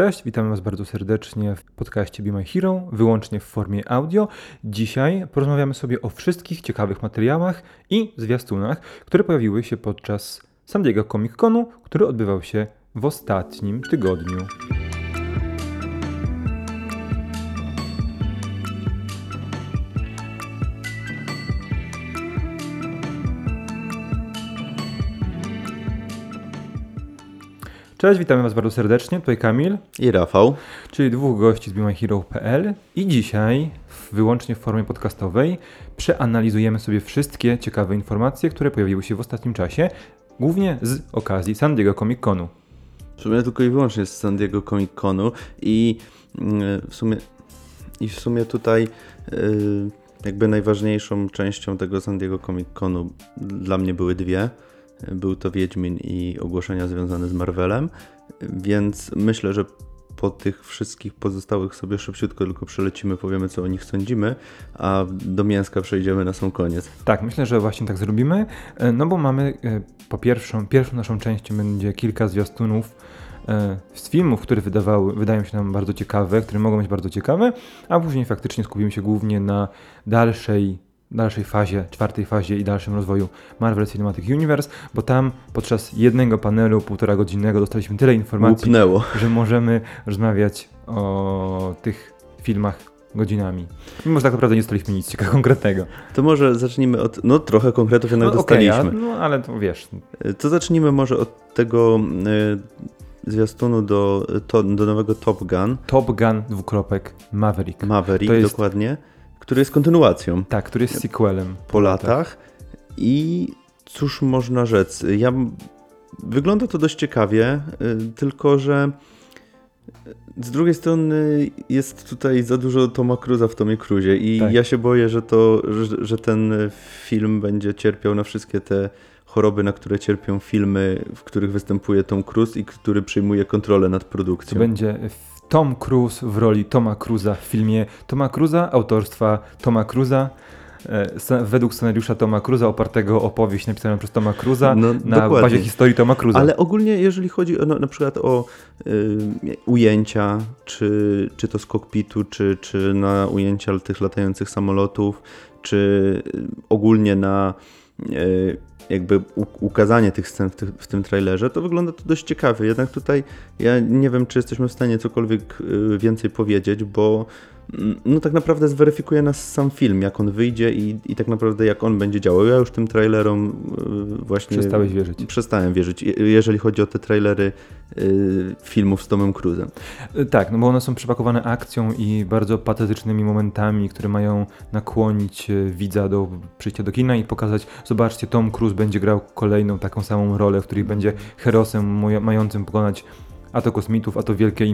Cześć, witamy Was bardzo serdecznie w podcaście Be My Hero, wyłącznie w formie audio. Dzisiaj porozmawiamy sobie o wszystkich ciekawych materiałach i zwiastunach, które pojawiły się podczas San Diego Comic Conu, który odbywał się w ostatnim tygodniu. Cześć, witamy Was bardzo serdecznie. Tutaj Kamil i Rafał, czyli dwóch gości z BeMyHero.pl i dzisiaj w, wyłącznie w formie podcastowej przeanalizujemy sobie wszystkie ciekawe informacje, które pojawiły się w ostatnim czasie, głównie z okazji San Diego Comic Conu. W sumie tylko i wyłącznie z San Diego Comic Conu i mm, w sumie, i w sumie tutaj yy, jakby najważniejszą częścią tego San Diego Comic Conu dla mnie były dwie – był to Wiedźmin i ogłoszenia związane z Marvelem, więc myślę, że po tych wszystkich pozostałych sobie szybciutko tylko przelecimy, powiemy co o nich sądzimy, a do mięska przejdziemy na sam koniec. Tak, myślę, że właśnie tak zrobimy, e, no bo mamy e, po pierwszą, pierwszą naszą częścią będzie kilka zwiastunów e, z filmów, które wydawały, wydają się nam bardzo ciekawe, które mogą być bardzo ciekawe, a później faktycznie skupimy się głównie na dalszej dalszej fazie, czwartej fazie i dalszym rozwoju Marvel Cinematic Universe, bo tam podczas jednego panelu, półtora godzinnego dostaliśmy tyle informacji, Łupnęło. że możemy rozmawiać o tych filmach godzinami. Mimo, że tak naprawdę nie dostaliśmy nic ciekawego konkretnego. To może zacznijmy od, no trochę konkretów jednak no, dostaliśmy. Okay, no ale to wiesz. To zacznijmy może od tego y, zwiastunu do, to, do nowego Top Gun. Top Gun dwukropek Maverick. Maverick, jest, dokładnie który jest kontynuacją. Tak, który jest sequelem. Po latach. I cóż można rzec? Ja, wygląda to dość ciekawie, y, tylko że z drugiej strony jest tutaj za dużo Toma Cruza w Tomie Cruzie i tak. ja się boję, że, to, że, że ten film będzie cierpiał na wszystkie te choroby, na które cierpią filmy, w których występuje Tom Cruise i który przyjmuje kontrolę nad produkcją. To będzie Tom Cruise w roli Toma Cruza w filmie Toma Cruza, autorstwa Toma Cruza e, według scenariusza Toma Cruza, opartego o opowieść napisaną przez Toma Cruza no, na dokładnie. bazie historii Toma Cruza. Ale ogólnie, jeżeli chodzi o, no, na przykład o y, ujęcia, czy, czy to z kokpitu, czy, czy na ujęcia tych latających samolotów, czy y, ogólnie na y, jakby ukazanie tych scen w, w, tym trailerze, to wygląda to dość ciekawie. Jednak tutaj ja nie wiem, czy jesteśmy w stanie cokolwiek y, więcej powiedzieć, bo no tak naprawdę zweryfikuje nas sam film, jak on wyjdzie i, i tak naprawdę jak on będzie działał. Ja już tym trailerom y, właśnie... Przestałeś wierzyć. Przestałem wierzyć, jeżeli chodzi o te trailery y, filmów z Tomem Cruzem. Y, tak, no bo one są przepakowane akcją i bardzo patetycznymi momentami, które mają nakłonić widza do przyjścia do kina i pokazać, zobaczcie, Tom Cruise będzie grał kolejną taką samą rolę, w której będzie herosem mającym pokonać a to kosmitów, a to wielkie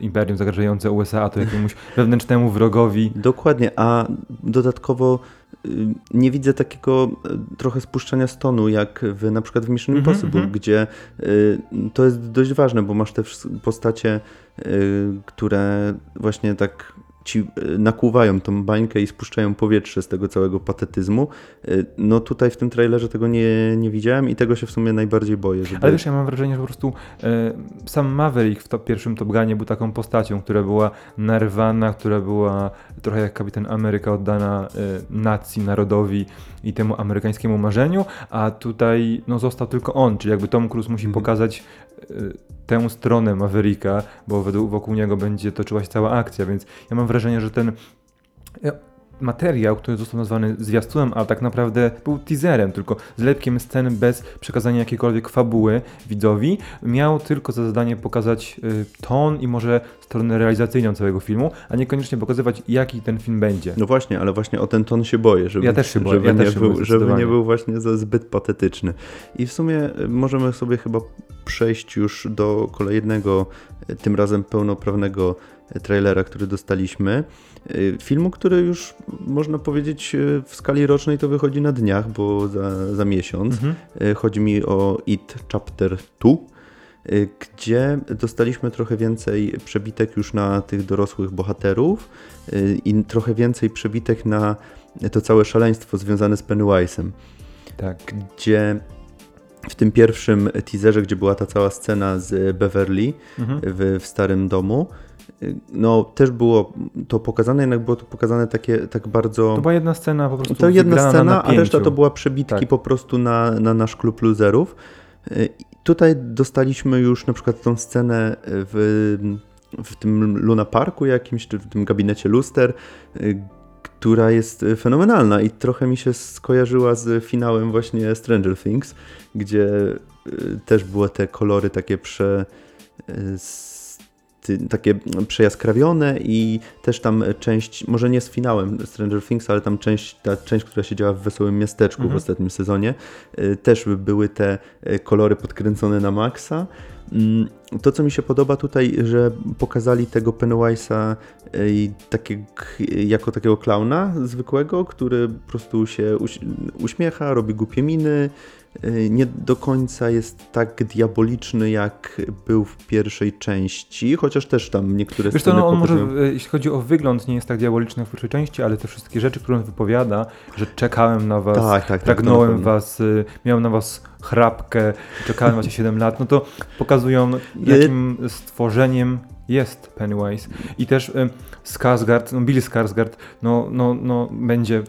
imperium zagrażające USA, a to jakiemuś wewnętrznemu wrogowi. Dokładnie, a dodatkowo y, nie widzę takiego y, trochę spuszczania stonu, jak w, na przykład w Mission -hmm, Impossible, mm -hmm. gdzie y, to jest dość ważne, bo masz te postacie, które właśnie tak ci e, nakłuwają tą bańkę i spuszczają powietrze z tego całego patetyzmu. E, no tutaj w tym trailerze tego nie, nie widziałem i tego się w sumie najbardziej boję. Żeby... Ale wiesz, ja mam wrażenie, że po prostu e, sam Maverick w to pierwszym Top Gunie był taką postacią, która była narwana, która była trochę jak Kapitan Ameryka oddana nacji, narodowi i temu amerykańskiemu marzeniu, a tutaj no, został tylko on, czyli jakby Tom Cruise musi mm. pokazać tę stronę Mavericka, bo wokół niego będzie toczyła się cała akcja, więc ja mam wrażenie, że ten materiał, który został nazwany zwiastunem, ale tak naprawdę był teaserem, tylko zlepkiem scen bez przekazania jakiejkolwiek fabuły widzowi, miał tylko za zadanie pokazać y, ton i może stronę realizacyjną całego filmu, a niekoniecznie pokazywać, jaki ten film będzie. No właśnie, ale właśnie o ten ton się boję, żeby, ja też się boję, żeby, ja nie, też był, żeby nie był właśnie za zbyt patetyczny. I w sumie y, możemy sobie chyba przejść już do kolejnego, y, tym razem pełnoprawnego trailera, który dostaliśmy. Y, filmu, który już można powiedzieć y, w skali rocznej to wychodzi na dniach, bo za, za miesiąc. Mhm. Y, chodzi mi o It Chapter 2 gdzie dostaliśmy trochę więcej przebitek już na tych dorosłych bohaterów i trochę więcej przebitek na to całe szaleństwo związane z Pennywise'em. Tak. Gdzie w tym pierwszym teaserze, gdzie była ta cała scena z Beverly Mhm. w, w starym domu, no też było to pokazane, jednak było to pokazane takie tak bardzo... To była jedna scena po prostu To jedna wygrana na scena, a reszta to była przebitki Tak. po prostu na, na nasz klub luzerów. Y, Tutaj dostaliśmy już na przykład tą scenę w, w tym Luna Parku jakimś, czy w tym gabinecie luster, y, która jest fenomenalna i trochę mi się skojarzyła z finałem właśnie Stranger Things, gdzie y, też były te kolory takie prze... y, s- ty- takie przejaskrawione i też tam część, może nie z finałem Stranger Things, ale tam część, ta część, która się działa w Wesołym Miasteczku w Mhm. ostatnim sezonie, y, też były te y, kolory podkręcone na maksa. Mm, To, co mi się podoba tutaj, że pokazali tego Pennywise'a i takie, jako takiego klauna zwykłego, który po prostu się uś, uśmiecha, robi głupie miny, nie do końca jest tak diaboliczny, jak był w pierwszej części, chociaż też tam niektóre Wiesz sceny no on może, pokazują- e, jeśli chodzi o wygląd, nie jest tak diaboliczny jak w pierwszej części, ale te wszystkie rzeczy, które on wypowiada, że czekałem na was, Tak, tak, tak. pragnąłem pewno. was, y, miałem na was chrapkę, czekałem właśnie 7 lat, no to pokazują, no, jakim stworzeniem jest Pennywise. I też y, Skarsgård, no Bill Skarsgård, no, no, no będzie,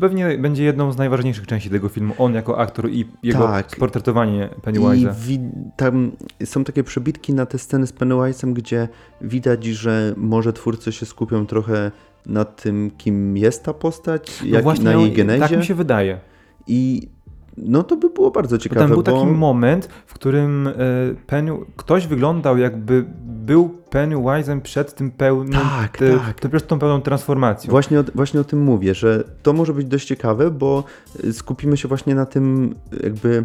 pewnie będzie jedną z najważniejszych części tego filmu. On jako aktor i jego Tak. sportretowanie I Pennywise'a. wi- tam są takie przebitki na te sceny z Pennywise'em, gdzie widać, że może twórcy się skupią trochę na tym, kim jest ta postać, No jak, właśnie, na no, jej genezie. Tak mi się wydaje. I no to by było bardzo Bo ciekawe, tam był bo... taki moment, w którym e, Penny, ktoś wyglądał jakby był Pennywise'em przed tym pełnym, Tak, te, tak. te, przed tą pełną transformacją. Właśnie o, właśnie o tym mówię, że to może być dość ciekawe, bo y, skupimy się właśnie na tym, jakby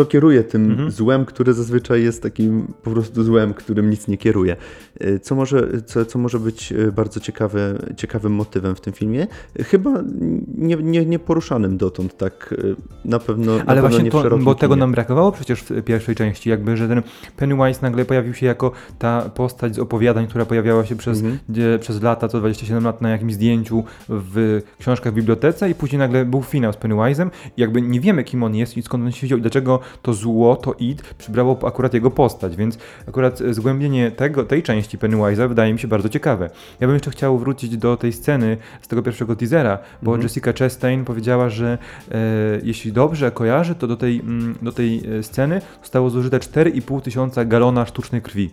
co kieruje tym Mhm. złem, które zazwyczaj jest takim po prostu złem, którym nic nie kieruje. Y, Co może, co, co może być y, bardzo ciekawe, ciekawym motywem w tym filmie? Chyba nie, nie, nie poruszanym dotąd, tak y, na pewno, na Ale pewno właśnie to, bo tego nam brakowało przecież w pierwszej części, jakby, że ten Pennywise nagle pojawił się jako ta postać z opowiadań, która pojawiała się przez, Mhm. gdzie, przez lata, co 27 lat na jakimś zdjęciu w książkach w bibliotece i później nagle był finał z Pennywise'em i jakby nie wiemy kim on jest i skąd on się wziął i dlaczego to zło, to id przybrało akurat jego postać, więc akurat e, zgłębienie tego, tej części Pennywise'a wydaje mi się bardzo ciekawe. Ja bym jeszcze chciał wrócić do tej sceny z tego pierwszego teasera, bo Mhm. Jessica Chastain powiedziała, że e, jeśli dobrze kojarzę, to do tej, mm, do tej e, sceny zostało zużyte 4,5 tysiąca galona sztucznej krwi.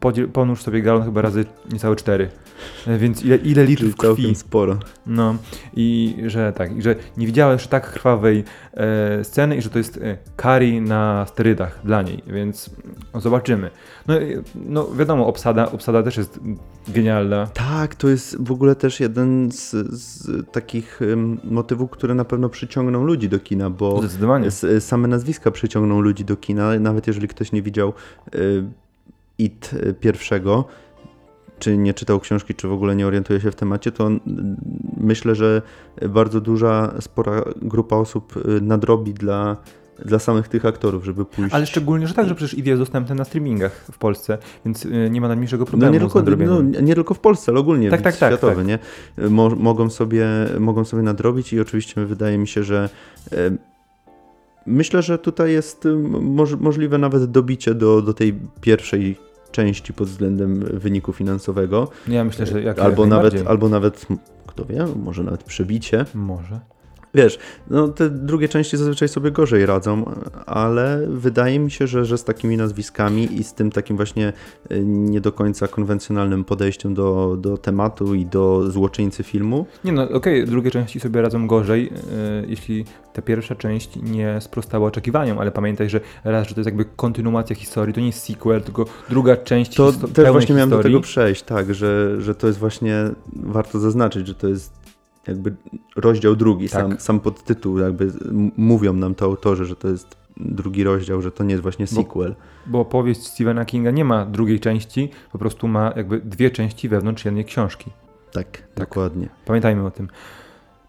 Podziel, ponóż sobie galon chyba razy niecałe 4. E, Więc ile, ile Czyli litrów krwi? całkiem sporo. No i że tak, i że nie widziała jeszcze tak krwawej e, sceny i że to jest e, Kari na sterydach dla niej, więc no, zobaczymy. No, no wiadomo, obsada, obsada też jest genialna. Tak, to jest w ogóle też jeden z, z takich motywów, które na pewno przyciągną ludzi do kina, bo Zdecydowanie. s- same nazwiska przyciągną ludzi do kina, nawet jeżeli ktoś nie widział y, IT pierwszego, czy nie czytał książki, czy w ogóle nie orientuje się w temacie, to myślę, że bardzo duża, spora grupa osób y, nadrobi dla, dla samych tych aktorów, żeby pójść. Ale szczególnie, że tak, że przecież ID jest dostępny na streamingach w Polsce, więc y, nie ma najmniejszego No problemu nie, z tylko, no nie tylko w Polsce, ale ogólnie Tak, tak, tak, światowy, tak. nie? Mo, mogą, sobie, mogą sobie nadrobić i oczywiście wydaje mi się, że myślę, że tutaj jest moż, możliwe nawet dobicie do, do tej pierwszej części pod względem wyniku finansowego, Ja myślę, że jak albo jak nawet, albo nawet, kto wie, może nawet przebicie. Może. Wiesz, no te drugie części zazwyczaj sobie gorzej radzą, ale wydaje mi się, że, że z takimi nazwiskami i z tym takim właśnie y, nie do końca konwencjonalnym podejściem do, do tematu i do złoczyńcy filmu, Nie no, okej, drugie części sobie radzą gorzej, y, jeśli ta pierwsza część nie sprostała oczekiwaniom, ale pamiętaj, że raz, że to jest jakby kontynuacja historii, to nie jest sequel, tylko druga część to też właśnie miałem do historii. tego przejść, tak, że, że to jest właśnie, warto zaznaczyć, że to jest jakby rozdział drugi, Tak. sam, sam podtytuł, jakby mówią nam to autorzy, że to jest drugi rozdział, że to nie jest właśnie Bo- sequel. Bo powieść Stephena Kinga nie ma drugiej części, po prostu ma jakby dwie części wewnątrz jednej książki. Tak, dokładnie. Pamiętajmy o tym.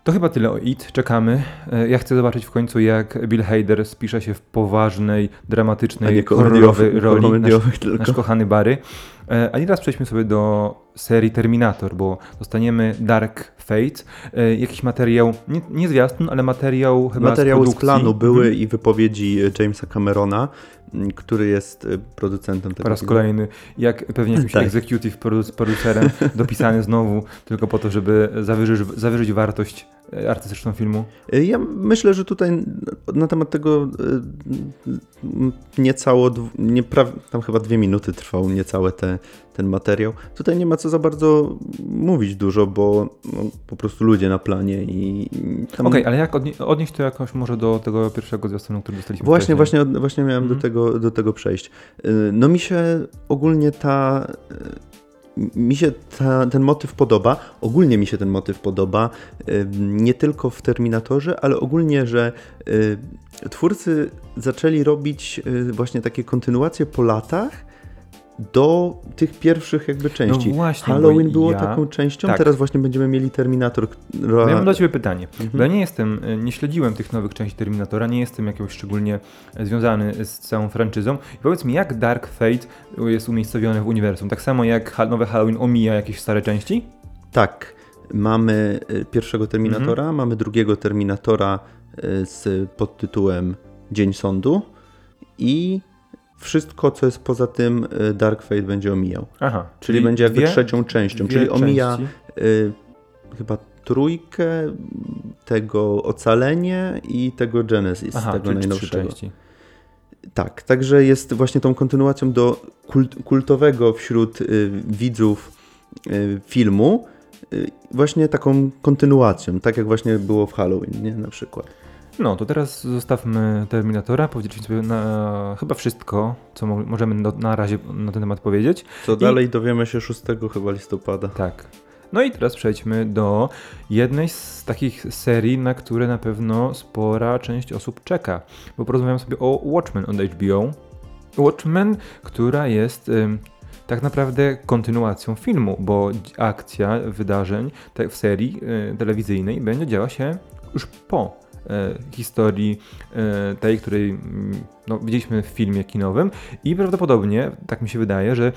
To chyba tyle o IT, czekamy. E, Ja chcę zobaczyć w końcu, jak Bill Hader spisze się w poważnej, dramatycznej, horrorowej roli. Nasz, nasz kochany Barry. E, A teraz przejdźmy sobie do serii Terminator, bo dostaniemy Dark Fate, e, jakiś materiał, nie, nie zwiastun, ale materiał chyba Materiały z, z planu były Mhm. i wypowiedzi Jamesa Camerona, który jest producentem tego. Po raz kolejny, jak pewnie jakimś Tak. executive produ- producerem, dopisany znowu tylko po to, żeby zawyżyć, zawyżyć wartość artystyczną filmu. E, Ja myślę, że tutaj na temat tego e, m, niecało, niepra- tam chyba dwie minuty trwał niecałe te, ten materiał. Tutaj nie ma co za bardzo mówić dużo, bo no, po prostu ludzie na planie i tam... Okej, ale jak odnie- odnieść to jakoś może do tego pierwszego zwiastunu, który dostaliśmy Właśnie, wcześniej? właśnie, właśnie miałem Mhm. do, tego, do tego przejść. Y, No mi się ogólnie ta... Mi się ta, ten motyw podoba, ogólnie mi się ten motyw podoba, nie tylko w Terminatorze, ale ogólnie, że twórcy zaczęli robić y, właśnie takie kontynuacje po latach do tych pierwszych jakby części. No właśnie, Halloween było ja- taką częścią, tak. teraz właśnie będziemy mieli Terminator. No ja mam do Ciebie pytanie. Mhm. Bo ja nie jestem, e, nie śledziłem tych nowych części Terminatora, nie jestem jakoś szczególnie e, związany z całą franczyzą. I powiedz mi, jak Dark Fate jest umiejscowiony w uniwersum? Tak samo jak nowe Halloween omija jakieś stare części? Tak, mamy y, pierwszego Terminatora, Mhm. mamy drugiego Terminatora z podtytułem Dzień Sądu i wszystko, co jest poza tym, y, Dark Fate będzie omijał. Aha, Czyli, będzie jakby dwie- trzecią częścią, czyli omija y, chyba trójkę, tego Ocalenie i tego Genesis, Aha, tego czyli najnowszego. Tak, także jest właśnie tą kontynuacją do kult, kultowego wśród y, widzów y, filmu, y, właśnie taką kontynuacją, tak jak właśnie było w Halloween, nie, na przykład. No, to teraz zostawmy Terminatora. Powiedzieliśmy sobie na chyba wszystko, co mo- możemy do, na razie na ten temat powiedzieć. Co dalej dowiemy się 6 chyba listopada. Tak. No i teraz przejdźmy do jednej z takich serii, na które na pewno spora część osób czeka. Bo porozmawiam sobie o Watchmen od HBO. Watchmen, która jest ym, tak naprawdę kontynuacją filmu, bo akcja wydarzeń w serii y, telewizyjnej będzie działa się już po historii y, tej, której mm, no, widzieliśmy w filmie kinowym i prawdopodobnie, tak mi się wydaje, że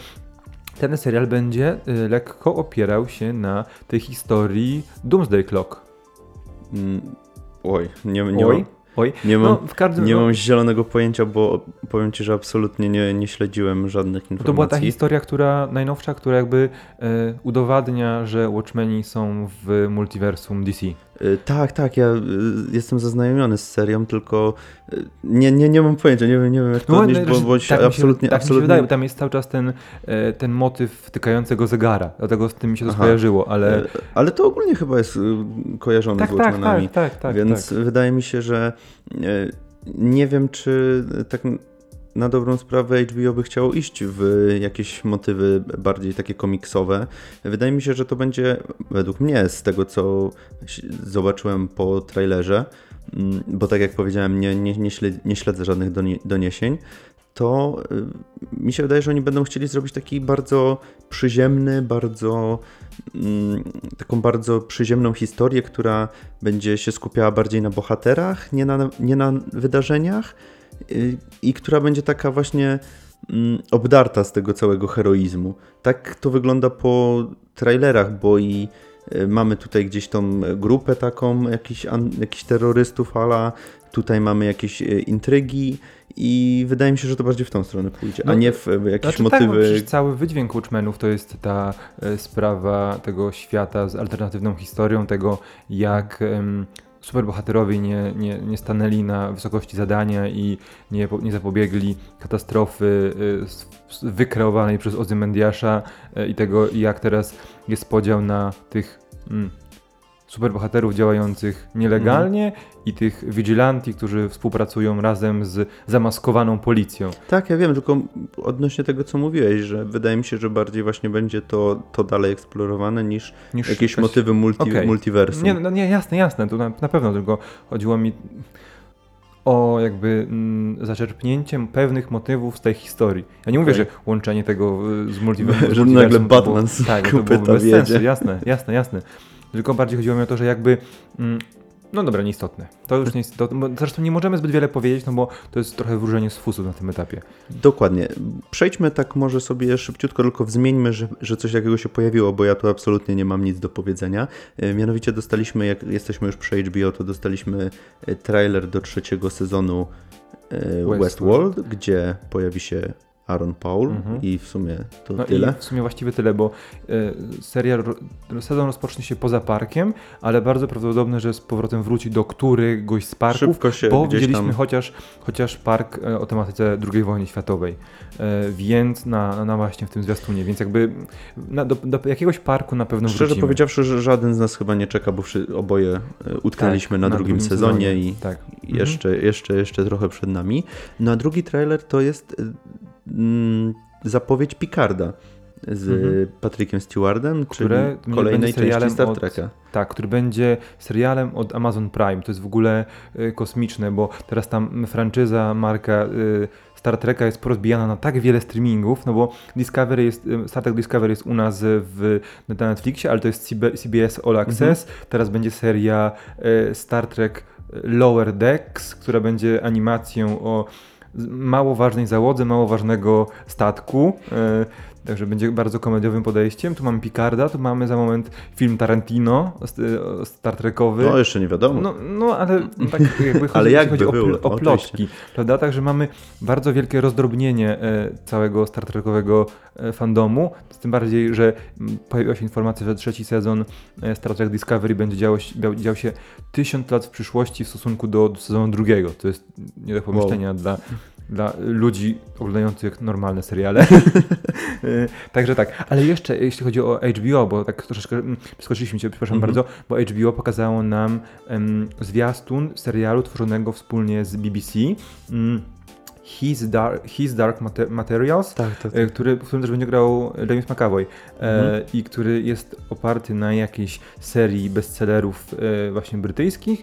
ten serial będzie y, lekko opierał się na tej historii Doomsday Clock. Mm, oj, nie, nie, Oj, mam, oj. nie, mam, No, każdym nie no, mam zielonego pojęcia, bo powiem Ci, że absolutnie nie, nie śledziłem żadnych informacji. to była ta historia, która najnowsza, która jakby e, udowadnia, że Watchmeni są w multiversum DC. Y, Tak, tak, ja y, jestem zaznajomiony z serią, tylko y, nie, nie, nie mam pojęcia, nie wiem, nie wiem jak to odnieść, bo, bo tak mi się, absolutnie, tak mi się absolutnie... wydaje, bo tam jest cały czas ten, e, ten motyw tykającego zegara, dlatego z tym mi się to Aha. skojarzyło, ale... Y, Ale to ogólnie chyba jest y, kojarzone Tak, z tak, Watchmenami, tak, tak, tak. więc tak. wydaje mi się, że y, nie wiem, czy tak na dobrą sprawę HBO by chciało iść w jakieś motywy bardziej takie komiksowe. Wydaje mi się, że to będzie, według mnie, z tego co zobaczyłem po trailerze, mm, bo tak jak powiedziałem, nie, nie, nie, śledzę, nie śledzę żadnych donie- doniesień, to y, mi się wydaje, że oni będą chcieli zrobić taki bardzo przyziemny, bardzo mm, taką bardzo przyziemną historię, która będzie się skupiała bardziej na bohaterach, nie na, nie na wydarzeniach i która będzie taka właśnie mm, obdarta z tego całego heroizmu. Tak to wygląda po trailerach, bo i y, mamy tutaj gdzieś tą grupę taką, jakichś, an, jakichś terrorystów, ala tutaj mamy jakieś y, intrygi i wydaje mi się, że to bardziej w tą stronę pójdzie, a No, nie w y, jakieś Znaczy, tak, motywy. przecież cały wydźwięk Watchmenów to jest ta sprawa tego świata z alternatywną historią, tego jak em, superbohaterowie nie, nie, nie stanęli na wysokości zadania i nie, nie zapobiegli katastrofy s- wykreowanej przez Ozymendiasza e, i tego jak teraz jest podział na tych mm, superbohaterów działających nielegalnie i tych vigilanti, którzy współpracują razem z zamaskowaną policją. Tak, ja wiem, tylko odnośnie tego, co mówiłeś, że wydaje mi się, że bardziej właśnie będzie to, to dalej eksplorowane niż Niż jakieś jakaś- motywy multi, Okej. multiversum. Nie, no nie, jasne, jasne, to na, na pewno, tylko chodziło mi o jakby mm, zaczerpnięcie pewnych motywów z tej historii. Ja nie mówię, Okej. że łączenie tego y, z multiversum. Że nagle Batman z tak, to byłoby bez sensu, jasne, jasne, jasne. Tylko bardziej chodziło mi o to, że jakby... Mm, no dobra, nieistotne. To już nie bo zresztą nie możemy zbyt wiele powiedzieć, no bo to jest trochę wróżenie z fusu na tym etapie. Dokładnie. Przejdźmy tak może sobie szybciutko, tylko zmieńmy, że, że coś takiego się pojawiło, bo ja tu absolutnie nie mam nic do powiedzenia. E, Mianowicie dostaliśmy, jak jesteśmy już przy HBO, to dostaliśmy e, trailer do trzeciego sezonu e, Westworld. Westworld, gdzie pojawi się Aaron Paul Mhm. i w sumie to No tyle. w sumie właściwie tyle, bo e, serial, ro- sezon rozpocznie się poza parkiem, ale bardzo prawdopodobne, że z powrotem wróci do któregoś z parków, Szybko się bo widzieliśmy tam... chociaż, chociaż park e, o tematyce II wojny światowej, e, więc na, na właśnie w tym zwiastunie, więc jakby na, do, do jakiegoś parku na pewno Szczerze wrócimy. powiedziawszy, że żaden z nas chyba nie czeka, bo oboje e, utknęliśmy Tak, na, drugim, sezonie i Tak. jeszcze, jeszcze, jeszcze trochę przed nami. No a drugi trailer to jest zapowiedź Picarda z Mhm. Patrickiem Stewardem, Które czyli kolejnej będzie serialem części Star od- Treka. Tak, który będzie serialem od Amazon Prime. To jest w ogóle y, kosmiczne, bo teraz tam franczyza, marka y, Star Treka jest porozbijana na tak wiele streamingów, no bo Discovery jest, y, Star Trek Discovery jest u nas w, na Netflixie, ale to jest CB, CBS All Access. Teraz będzie seria y, Star Trek Lower Decks, która będzie animacją o mało ważnej załodze, mało ważnego statku. Także będzie bardzo komediowym podejściem. Tu mamy Picarda, tu mamy za moment film Tarantino e, Star Trekowy. No jeszcze nie wiadomo. No, no ale tak jakby chodzi, Ale jakby chodzi o, pl- o plotki, prawda? Także mamy bardzo wielkie rozdrobnienie e, całego Star Trekowego e, fandomu, z tym bardziej, że pojawiła się informacja, że trzeci sezon Star Trek Discovery będzie działo, dział się tysiąc lat w przyszłości w stosunku do, do sezonu drugiego. To jest nie do pomyślenia dla, dla ludzi oglądających normalne seriale. E, Także tak, ale jeszcze jeśli chodzi o HBO, bo tak troszeczkę mm, przeskoczyliśmy cię, przepraszam Mhm. bardzo, bo HBO pokazało nam em, zwiastun serialu tworzonego wspólnie z BBC. Mm, His Dark, His Dark Mate- Materials, tak, tak. e, który, w którym też będzie grał James McAvoy e, Mhm. i który jest oparty na jakiejś serii bestsellerów e, właśnie brytyjskich.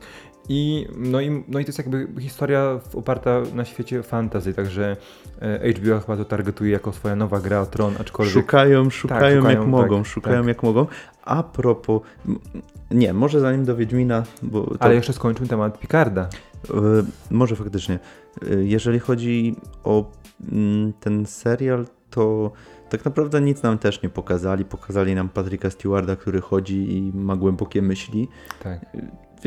I, no, i, no i to jest jakby historia oparta na świecie fantasy, także e, HBO chyba to targetuje jako swoja nowa gra o Tron, aczkolwiek... Szukają, szukają, szukają, jak mogą, tak, szukają tak. jak mogą. A propos, nie, może zanim do Wiedźmina, bo to, Ale jeszcze skończymy temat Picarda. e, może faktycznie, E, jeżeli chodzi o ten serial, to tak naprawdę nic nam też nie pokazali. Pokazali nam Patryka Stewarda, który chodzi i ma głębokie myśli, Tak.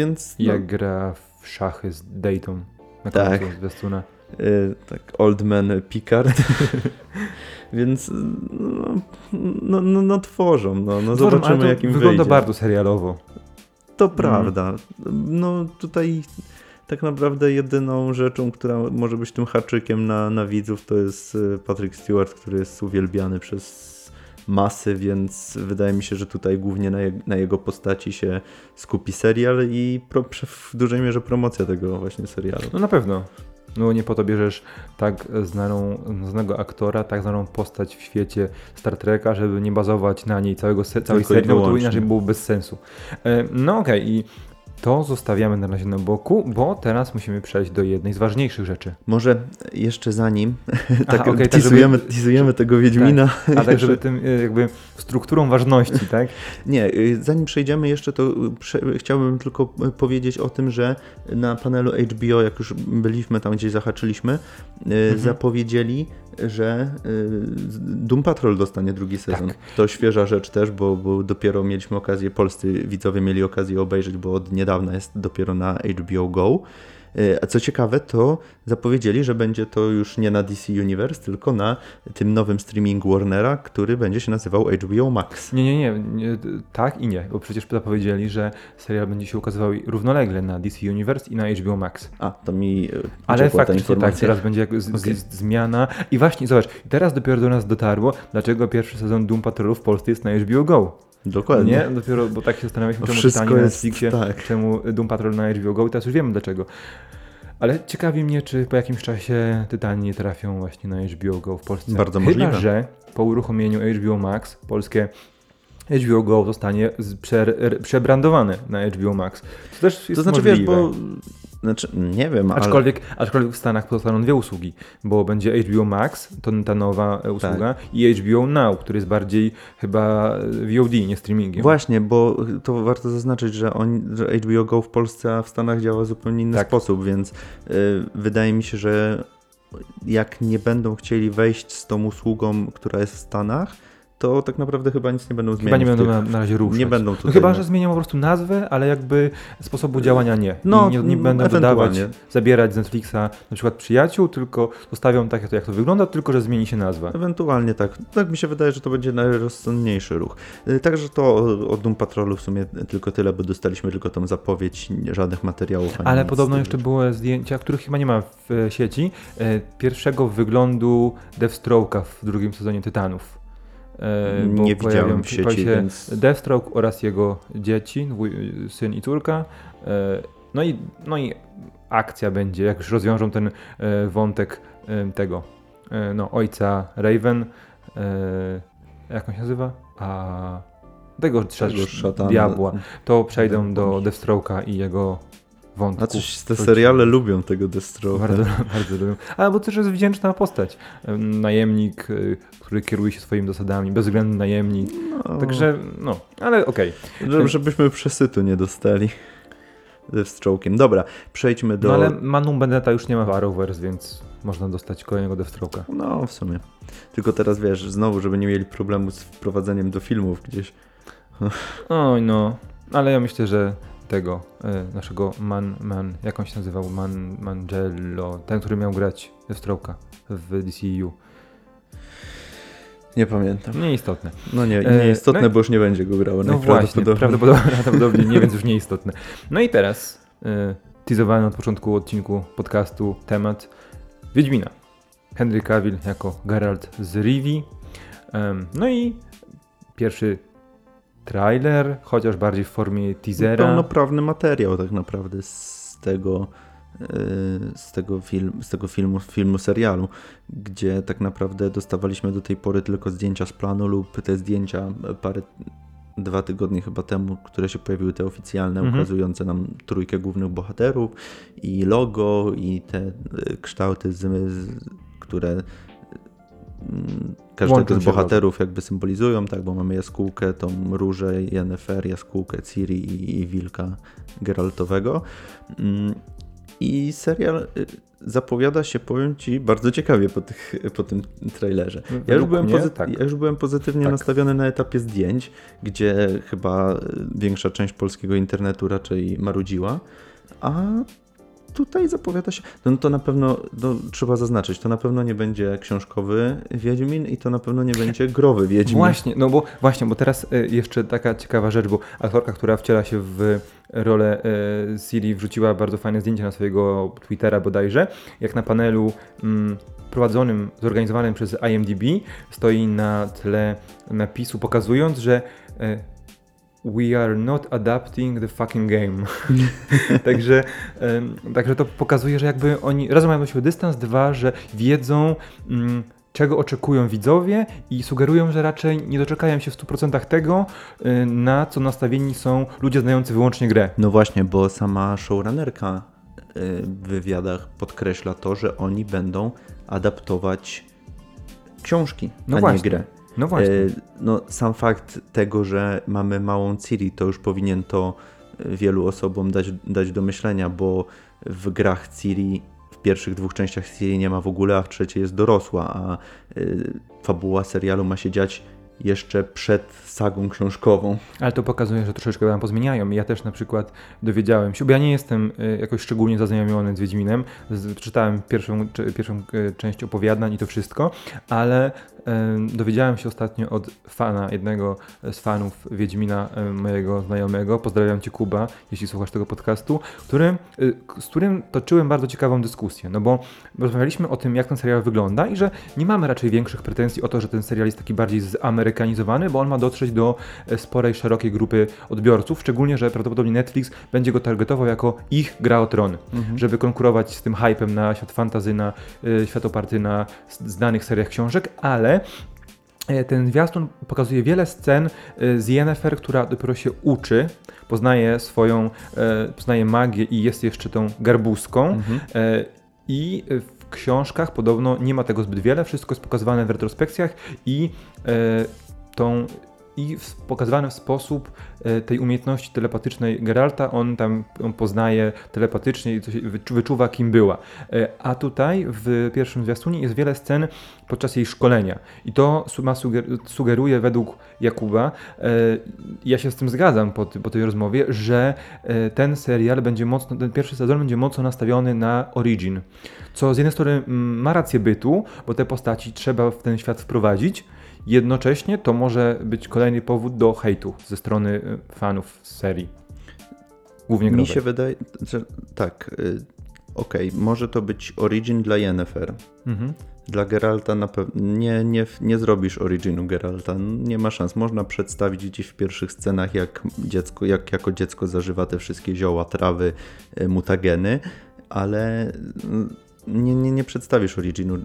Więc no, jak gra w szachy z Dayton na Tak. końcu zwiastuna. e, tak Old Man Picard. Więc no, no, no, no tworzą, no, no Tworzą, zobaczymy jak im Wygląda wyjdzie. bardzo serialowo. To Mm. prawda. No tutaj tak naprawdę jedyną rzeczą, która może być tym haczykiem na, na widzów, to jest e, Patrick Stewart, który jest uwielbiany przez masy, więc wydaje mi się, że tutaj głównie na, je, na jego postaci się skupi serial i pro, w dużej mierze promocja tego właśnie serialu. No na pewno. No nie po to bierzesz tak znaną, znanego aktora, tak znaną postać w świecie Star Treka, żeby nie bazować na niej całego se, całej serii, bo to inaczej było bez sensu. E, No okej, i to zostawiamy na razie na boku, bo teraz musimy przejść do jednej z ważniejszych rzeczy. Może jeszcze zanim tak, okej, tak, teasujemy, żeby- teasujemy tego Wiedźmina. A tak, żeby tym e, jakby strukturą ważności, tak? Nie, y, zanim przejdziemy jeszcze, to prze, chciałbym tylko y, powiedzieć o tym, że na panelu HBO, jak już byliśmy tam, gdzie zahaczyliśmy, y, zapowiedzieli, że Doom Patrol dostanie drugi sezon. Tak. To świeża rzecz też, bo, bo dopiero mieliśmy okazję, polscy widzowie mieli okazję obejrzeć, bo od niedawna jest dopiero na HBO Go. Y, A co ciekawe, to zapowiedzieli, że będzie to już nie na DC Universe, tylko na tym nowym streamingu Warnera, który będzie się nazywał HBO Max. Nie, nie, nie, nie, tak i nie, bo przecież zapowiedzieli, że serial będzie się ukazywał równolegle na DC Universe i na HBO Max. A, to mi e, Ale faktycznie tak, teraz będzie jak z, z, Okej. zmiana. I właśnie, zobacz, teraz dopiero do nas dotarło, dlaczego pierwszy sezon Doom Patrolu w Polsce jest na HBO Go. Dokładnie. Nie? Dopiero, bo tak się zastanawialiśmy, czemu wszystko czytanie na jest- Netflixie, tak. czemu Doom Patrol na HBO Go i teraz już wiemy dlaczego. Ale ciekawi mnie, czy po jakimś czasie Tytani nie trafią właśnie na HBO Go w Polsce. Bardzo Chyba, możliwe. że po uruchomieniu HBO Max polskie HBO Go zostanie prze, przebrandowane na HBO Max. To też jest To znaczy, możliwe. wiesz, bo Znaczy, nie wiem, ale... Aczkolwiek, aczkolwiek w Stanach pozostaną dwie usługi, bo będzie HBO Max, to ta nowa e, usługa, Tak. i HBO Now, który jest bardziej chyba e, VOD, nie streamingiem. Właśnie, bo to warto zaznaczyć, że, on, że HBO Go w Polsce, a w Stanach działa w zupełnie inny Tak. sposób, więc y, wydaje mi się, że jak nie będą chcieli wejść z tą usługą, która jest w Stanach, to tak naprawdę chyba nic nie będą zmieniać. Chyba nie będą na, na razie ruszać. Nie będą No tutaj. chyba, że zmienią po prostu nazwę, ale jakby sposobu działania nie. No, I nie, nie będą dodawać, zabierać z Netflixa na przykład przyjaciół, tylko zostawią tak, jak to, jak to wygląda, tylko że zmieni się nazwa. Ewentualnie tak. Tak mi się wydaje, że to będzie najrozsądniejszy ruch. Y, Także to o, Doom Patrolu w sumie tylko tyle, bo dostaliśmy tylko tą zapowiedź, żadnych materiałów. ani Ale podobno jeszcze były zdjęcia, których chyba nie ma w e, sieci, e, pierwszego wyglądu Deathstroke'a w drugim sezonie Tytanów. E, bo Nie widziałem w sieci, się więc- Deathstroke oraz jego dzieci, syn i córka. E, no, i, no i akcja będzie, jak już rozwiążą ten e, wątek tego no, ojca Raven. Jak on się nazywa? A tego, szatana. diabła. To przejdą do Deathstroke'a i jego wątku. A coś te seriale lubią tego Deathstroke'a. Bardzo, bardzo lubię. Ale bo też jest wdzięczna postać. Em, Najemnik, y, który kieruje się swoimi zasadami, bezwzględny najemnik. No, Także, no, ale okej. żeby, żebyśmy przesytu nie dostali Deathstroke'iem. Dobra, przejdźmy do... No ale Manu Bennetta już nie ma w Arrowverse, więc można dostać kolejnego Deathstroke'a. No, w sumie. Tylko teraz wiesz, znowu, żeby nie mieli problemu z wprowadzeniem do filmów gdzieś. Oj, no. Ale ja myślę, że tego, y, naszego Man, Man, jak on się nazywał? Man, Mangello, ten, który miał grać Deathstroke'a w DCU. Nie pamiętam. Nieistotne. No nie, E, nieistotne, no i- bo już nie będzie go grało. No właśnie, najprawdopodobniej. prawdopodobnie, prawdopodobnie nie, więc już nieistotne. No i teraz y, teasowany od początku odcinku podcastu temat Wiedźmina. Henry Cavill jako Geralt z Rivi. No i pierwszy trailer, chociaż bardziej w formie teasera. Pełnoprawny materiał tak naprawdę z tego, yy, z tego, film, z tego filmu, filmu, serialu, gdzie tak naprawdę dostawaliśmy do tej pory tylko zdjęcia z planu lub te zdjęcia parę, dwa tygodnie chyba temu, które się pojawiły, te oficjalne, Mhm. ukazujące nam trójkę głównych bohaterów i logo i te y, kształty, z, które każdego Łączą z bohaterów jakby symbolizują, tak, bo mamy jaskółkę, tą różę Yennefer, jaskółkę Ciri i, i wilka Geraltowego. Mm, I serial y, zapowiada się, powiem Ci, bardzo ciekawie po, tych, po tym trailerze. Ja już, byłem pozy- tak. ja już byłem pozytywnie Tak. nastawiony na etapie zdjęć, gdzie chyba y, większa część polskiego internetu raczej marudziła, a tutaj zapowiada się, no to na pewno, no, trzeba zaznaczyć, to na pewno nie będzie książkowy Wiedźmin i to na pewno nie będzie growy Wiedźmin. Właśnie, no bo właśnie, bo teraz y, jeszcze taka ciekawa rzecz, bo aktorka, która wciela się w rolę y, Siri, wrzuciła bardzo fajne zdjęcie na swojego Twittera bodajże, jak na panelu mm, prowadzonym, zorganizowanym przez IMDb stoi na tle napisu pokazując, że y, We are not adapting the fucking game. także, em, także to pokazuje, że jakby oni raz mają do siebie dystans, dwa, że wiedzą mm, czego oczekują widzowie i sugerują, że raczej nie doczekają się w 100% tego, y, na co nastawieni są ludzie znający wyłącznie grę. No właśnie, bo sama showrunnerka y, w wywiadach podkreśla to, że oni będą adaptować książki, No a właśnie. nie grę. No właśnie. E, No, sam fakt tego, że mamy małą Ciri, to już powinien to e, wielu osobom dać, dać do myślenia, bo w grach Ciri, w pierwszych dwóch częściach Ciri nie ma w ogóle, a w trzeciej jest dorosła, a y, fabuła serialu ma się dziać jeszcze przed sagą książkową. Ale to pokazuje, że troszeczkę nam pozmieniają. Ja też na przykład dowiedziałem się, bo ja nie jestem jakoś szczególnie zaznajomiony z Wiedźminem. Czytałem pierwszą, pierwszą część opowiadań i to wszystko, ale dowiedziałem się ostatnio od fana, jednego z fanów Wiedźmina, mojego znajomego, pozdrawiam Cię Kuba, jeśli słuchasz tego podcastu, który, y, z którym toczyłem bardzo ciekawą dyskusję, no bo rozmawialiśmy o tym, jak ten serial wygląda i że nie mamy raczej większych pretensji o to, że ten serial jest taki bardziej zamerykanizowany, bo on ma dotrzeć do e, sporej, szerokiej grupy odbiorców, szczególnie, że prawdopodobnie Netflix będzie go targetował jako ich gra o tron, żeby konkurować z tym hypem na świat fantazy, na y, świat oparty na znanych seriach książek, ale e, ten zwiastun pokazuje wiele scen e, z Yennefer, która dopiero się uczy, poznaje swoją, e, poznaje magię i jest jeszcze tą garbuską. Mhm. I w książkach podobno nie ma tego zbyt wiele, wszystko jest pokazywane w retrospekcjach i tą i w, pokazywane w sposób e, tej umiejętności telepatycznej Geralta, on tam ją poznaje telepatycznie i wyczuwa kim była. E, a tutaj w pierwszym zwiastunie jest wiele scen podczas jej szkolenia. I to sugeruje według Jakuba, e, ja się z tym zgadzam po, po tej rozmowie, że ten serial będzie mocno, ten pierwszy sezon będzie mocno nastawiony na origin, co z jednej strony mm, ma rację bytu, bo te postaci trzeba w ten świat wprowadzić, jednocześnie to może być kolejny powód do hejtu ze strony y, fanów serii. Głównie Mi się wydaje, że tak, y, okej, może to być origin dla Yennefer. Mhm. Dla Geralta na pewno nie, nie, nie zrobisz originu Geralta, nie ma szans. Można przedstawić gdzieś w pierwszych scenach, jak dziecko, jak jako dziecko zażywa te wszystkie zioła, trawy, y, mutageny, ale nie, nie, nie przedstawisz originu.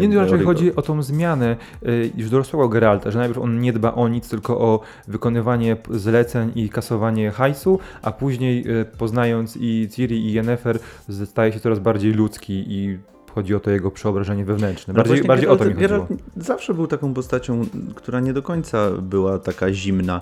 Nie, no, raczej chodzi o tą zmianę y, już dorosłego Geralta, że najpierw on nie dba o nic, tylko o wykonywanie zleceń i kasowanie hajsu, a później y, poznając i Ciri i Yennefer staje się coraz bardziej ludzki i chodzi o to jego przeobrażenie wewnętrzne. No Bardziej, właśnie bardziej o to mi Geralt- chodziło. Geralt zawsze był taką postacią, która nie do końca była taka zimna.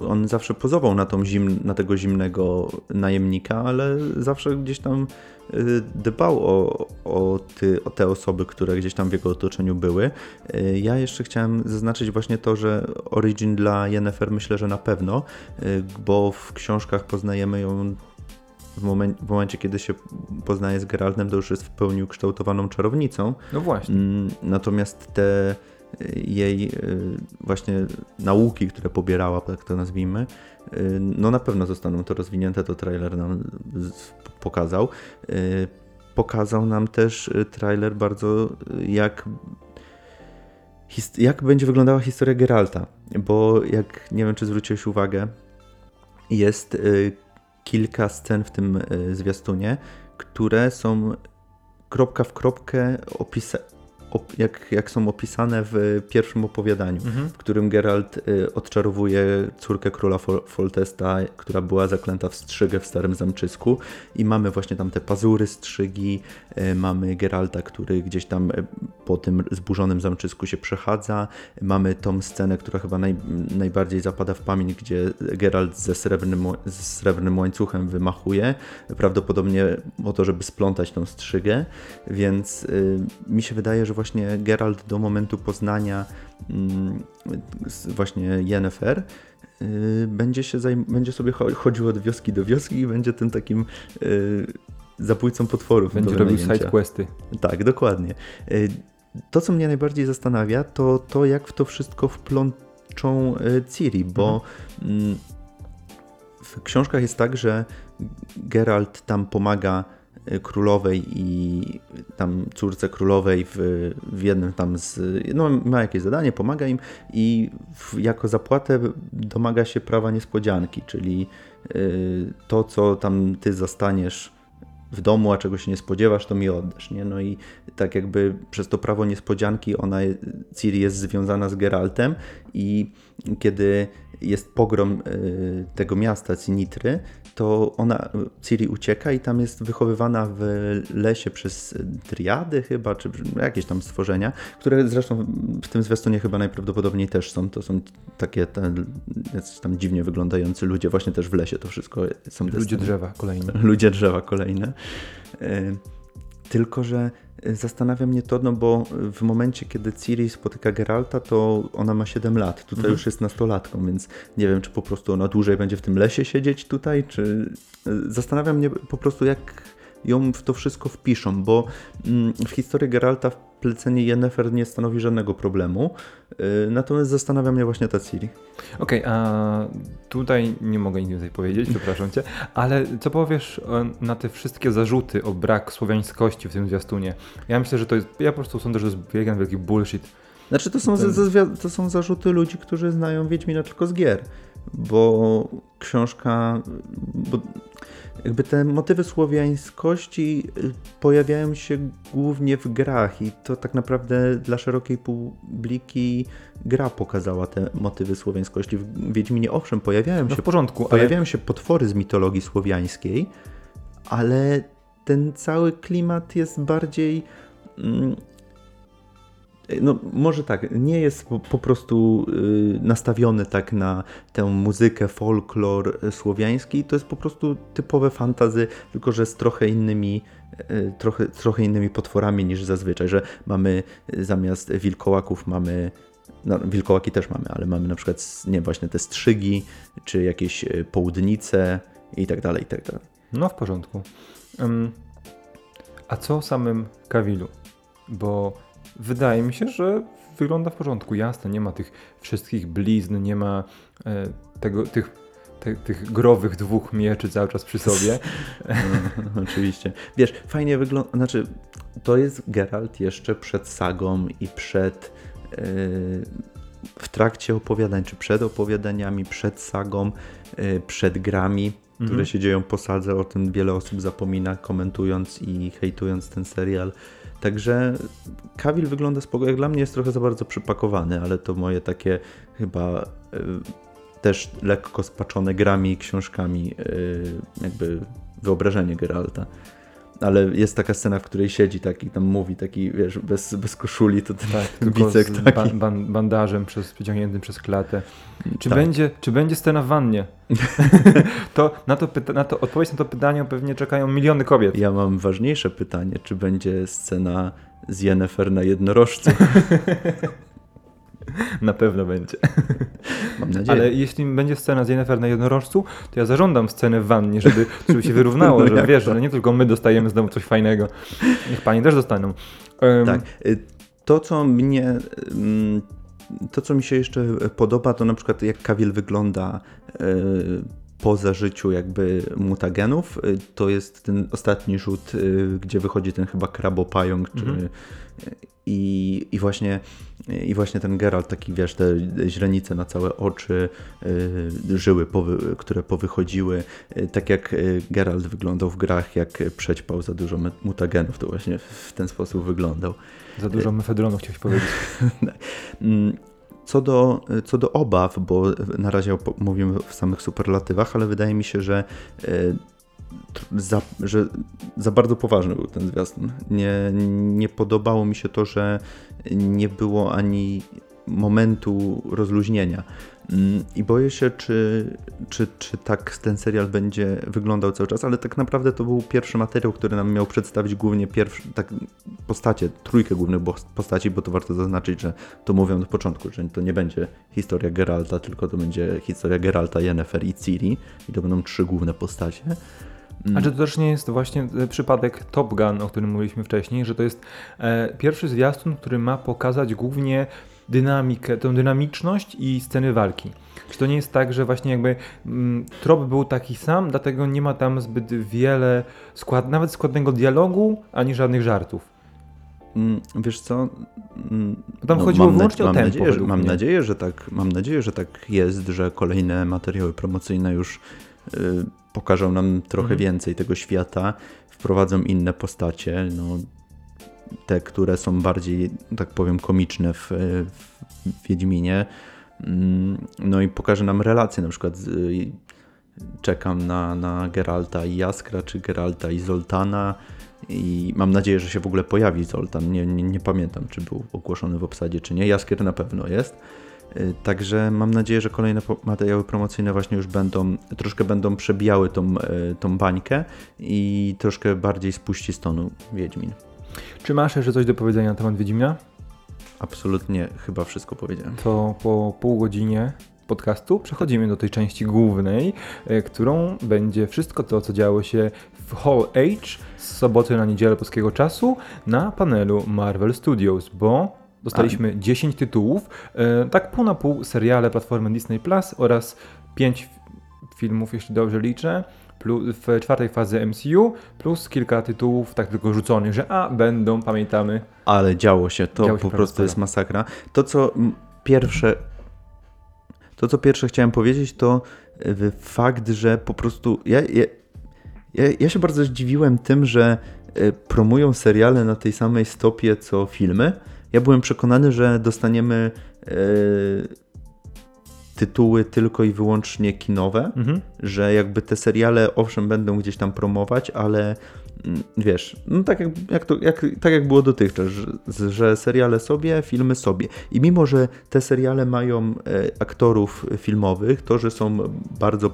On zawsze pozował na, tą zim, na tego zimnego najemnika, ale zawsze gdzieś tam y, dbał o, o, ty, o te osoby, które gdzieś tam w jego otoczeniu były. Y, Ja jeszcze chciałem zaznaczyć właśnie to, że origin dla Yennefer myślę, że na pewno, y, bo w książkach poznajemy ją w, momen- w momencie, kiedy się poznaje z Geraltem, to już jest w pełni ukształtowaną czarownicą. No właśnie. Mm, Natomiast te y, jej y, właśnie nauki, które pobierała, tak to nazwijmy, y, no na pewno zostaną to rozwinięte, to trailer nam pokazał. Pokazał nam też trailer bardzo jak jak będzie wyglądała historia Geralta, bo jak nie wiem czy zwróciłeś uwagę, jest kilka scen w tym y, zwiastunie, które są kropka w kropkę opisa- op- jak, jak są opisane w pierwszym opowiadaniu, Mhm. w którym Geralt y, odczarowuje córkę króla Fol- Foltesta, która była zaklęta w strzygę w Starym Zamczysku. I mamy właśnie tam te pazury strzygi, y, mamy Geralta, który gdzieś tam y, po tym zburzonym zamczysku się przechadza, mamy tą scenę, która chyba naj, najbardziej zapada w pamięć, gdzie Geralt ze srebrnym, ze srebrnym łańcuchem wymachuje, prawdopodobnie o to, żeby splątać tą strzygę, więc y, mi się wydaje, że właśnie Geralt do momentu poznania mm, właśnie Yennefer y, będzie, się będzie sobie cho- chodził od wioski do wioski i będzie tym takim y, zabójcą potworów. Będzie robił sidequesty. Tak, dokładnie. Y, To, co mnie najbardziej zastanawia, to to, jak w to wszystko wplączą Ciri, bo mm, w książkach jest tak, że Geralt tam pomaga królowej i tam córce królowej w, w jednym tam z... No, ma jakieś zadanie, pomaga im i w, jako zapłatę domaga się prawa niespodzianki, czyli y, to, co tam ty zastaniesz w domu, a czego się nie spodziewasz, to mi oddasz, nie? No i tak jakby przez to prawo niespodzianki ona, Ciri jest związana z Geraltem i kiedy jest pogrom y, tego miasta, Cinitry, to ona, Ciri ucieka i tam jest wychowywana w lesie przez triady chyba, czy jakieś tam stworzenia, które zresztą w tym zwiastunie chyba najprawdopodobniej też są. To są takie tam dziwnie wyglądający ludzie, właśnie też w lesie to wszystko są Ludzie drzewa kolejne. Ludzie drzewa kolejne. E, Tylko, że zastanawia mnie to, no bo w momencie, kiedy Ciri spotyka Geralta, to ona ma 7 lat. Tutaj Mhm. już jest nastolatką, więc nie wiem, czy po prostu ona dłużej będzie w tym lesie siedzieć tutaj, czy... e, Zastanawia mnie po prostu, jak ją w to wszystko wpiszą, bo mm, w historii Geralta wplecenie Yennefer nie stanowi żadnego problemu, e, natomiast zastanawia mnie właśnie ta Ciri. Okej, a tutaj nie mogę nic więcej powiedzieć, przepraszam cię, ale co powiesz e, na te wszystkie zarzuty o brak słowiańskości w tym zwiastunie? Ja myślę, że to jest, ja po prostu sądzę, że to jest jeden wielki bullshit. Znaczy to są, Ten- to są zarzuty ludzi, którzy znają Wiedźmina tylko z gier, bo książka, bo jakby te motywy słowiańskości y, pojawiają się głównie w grach i to tak naprawdę dla szerokiej publiki gra pokazała te motywy słowiańskości. W Wiedźminie owszem pojawiają No się w porządku, ale Pojawiają się potwory z mitologii słowiańskiej, ale ten cały klimat jest bardziej. No, może tak, nie jest po, prostu y, nastawiony tak na tę muzykę, folklor y, słowiański. To jest po prostu typowe fantazy, tylko że z trochę innymi, y, trochę, trochę innymi potworami niż zazwyczaj, że mamy zamiast wilkołaków mamy no, wilkołaki też mamy, ale mamy na przykład, nie właśnie te strzygi, czy jakieś południce i tak dalej, i tak dalej. no w porządku. Ym, a co o samym Kawilu? Bo wydaje mi się, że wygląda w porządku. Jasne, nie ma tych wszystkich blizn, nie ma e, tego, tych, te, tych growych dwóch mieczy cały czas przy sobie. No, oczywiście. Wiesz, fajnie wygląda, znaczy to jest Geralt jeszcze przed sagą i przed yy, w trakcie opowiadań, czy przed opowiadaniami, przed sagą, yy, przed grami, które Mhm. się dzieją po sadze, o tym wiele osób zapomina, komentując i hejtując ten serial. Także Kawil wygląda spoko. Jak dla mnie jest trochę za bardzo przypakowany, ale to moje takie chyba y, też lekko spaczone grami i książkami y, jakby wyobrażenie Geralta. Ale jest taka scena, w której siedzi taki tam mówi, taki wiesz, bez, bez koszuli, to ten Tak, bicek taki. ba- ban- bandażem przez, przyciągniętym przez klatę. Czy, Tak. będzie, czy będzie scena w wannie? to, na to, pyta- na to odpowiedź na to pytanie pewnie czekają miliony kobiet. Ja mam ważniejsze pytanie, czy będzie scena z Yennefer na jednorożcu? Na pewno będzie. Mam nadzieję. Ale jeśli będzie scena z Yennefer na jednorożcu, to ja zażądam scenę w wannie, żeby, żeby się wyrównało, No że wiesz, to? że nie tylko my dostajemy znowu coś fajnego. Niech pani też dostaną. Em, Tak. y, To, co mnie. mm, To, co mi się jeszcze podoba, to na przykład jak Kawil wygląda y, po zażyciu jakby mutagenów. Y, To jest ten ostatni rzut, y, gdzie wychodzi ten chyba krabopająk, czy, Mhm. I, i, właśnie, I właśnie ten Geralt, taki wiesz, te źrenice na całe oczy, y, żyły, powy, które powychodziły. Y, tak jak y, Geralt wyglądał w grach, jak przećpał za dużo mutagenów, to właśnie w ten sposób wyglądał. Za dużo mefedronu chciałeś powiedzieć. Mm, Co do, co do obaw, bo na razie mówimy w samych superlatywach, ale wydaje mi się, że, tr- za, że za bardzo poważny był ten zwiastun. Nie, nie podobało mi się to, że nie było ani momentu rozluźnienia. Mm, I boję się, czy, czy, czy tak ten serial będzie wyglądał cały czas, ale tak naprawdę to był pierwszy materiał, który nam miał przedstawić głównie pierwszy, tak, postacie, trójkę głównych postaci, bo to warto zaznaczyć, że to mówią na początku, że to nie będzie historia Geralta, tylko to będzie historia Geralta, Yennefer i Ciri i to będą trzy główne postacie. Mm, A czy to też nie jest właśnie e, przypadek Top Gun, o którym mówiliśmy wcześniej, że to jest e, pierwszy zwiastun, który ma pokazać głównie dynamikę, tą dynamiczność i sceny walki. Czy to nie jest tak, że właśnie jakby mm, trop był taki sam, dlatego nie ma tam zbyt wiele, skład, nawet składnego dialogu, ani żadnych żartów? Mm, Wiesz co? tam chodziło mam wyłącznie o mam tempo, Nadzieję, że, według mam, nadzieję, że tak, mam nadzieję, że tak jest, że kolejne materiały promocyjne już y, pokażą nam trochę Mhm. więcej tego świata, wprowadzą inne postacie, no, te, które są bardziej, tak powiem, komiczne w, w Wiedźminie. Mm, No i pokaże nam relacje, na przykład y, czekam na, na Geralta i Jaskra, czy Geralta i Zoltana. I mam nadzieję, że się w ogóle pojawi Zoltan. Nie, nie, nie pamiętam, czy był ogłoszony w obsadzie, czy nie. Jaskier na pewno jest. Y, Także mam nadzieję, że kolejne materiały promocyjne właśnie już będą, troszkę będą przebijały tą, y, tą bańkę i troszkę bardziej spuści z tonu Wiedźmin. Czy masz jeszcze coś do powiedzenia na temat Wiedźmina? Absolutnie chyba wszystko powiedziałem. To po pół godzinie podcastu przechodzimy do tej części głównej, e, którą będzie wszystko to, co działo się w Hall H z soboty na niedzielę polskiego czasu na panelu Marvel Studios, bo dostaliśmy 10 tytułów, e, tak pół na pół seriale platformy Disney Plus oraz 5 filmów, jeśli dobrze liczę, plus w czwartej fazy MCU, plus kilka tytułów tak tylko rzuconych, że a, będą, pamiętamy. Ale działo się, to Działo się po prostu jest masakra. To co pierwsze, to co pierwsze chciałem powiedzieć, to y, fakt, że po prostu ja, ja, Ja, ja się bardzo zdziwiłem tym, że e, promują seriale na tej samej stopie co filmy. Ja byłem przekonany, że dostaniemy e, tytuły tylko i wyłącznie kinowe, Mhm. że jakby te seriale owszem będą gdzieś tam promować, ale mm, wiesz, no tak jak, jak, to, jak, tak jak było dotychczas, że, że seriale sobie, filmy sobie. I mimo, że te seriale mają e, aktorów filmowych, to, że są bardzo,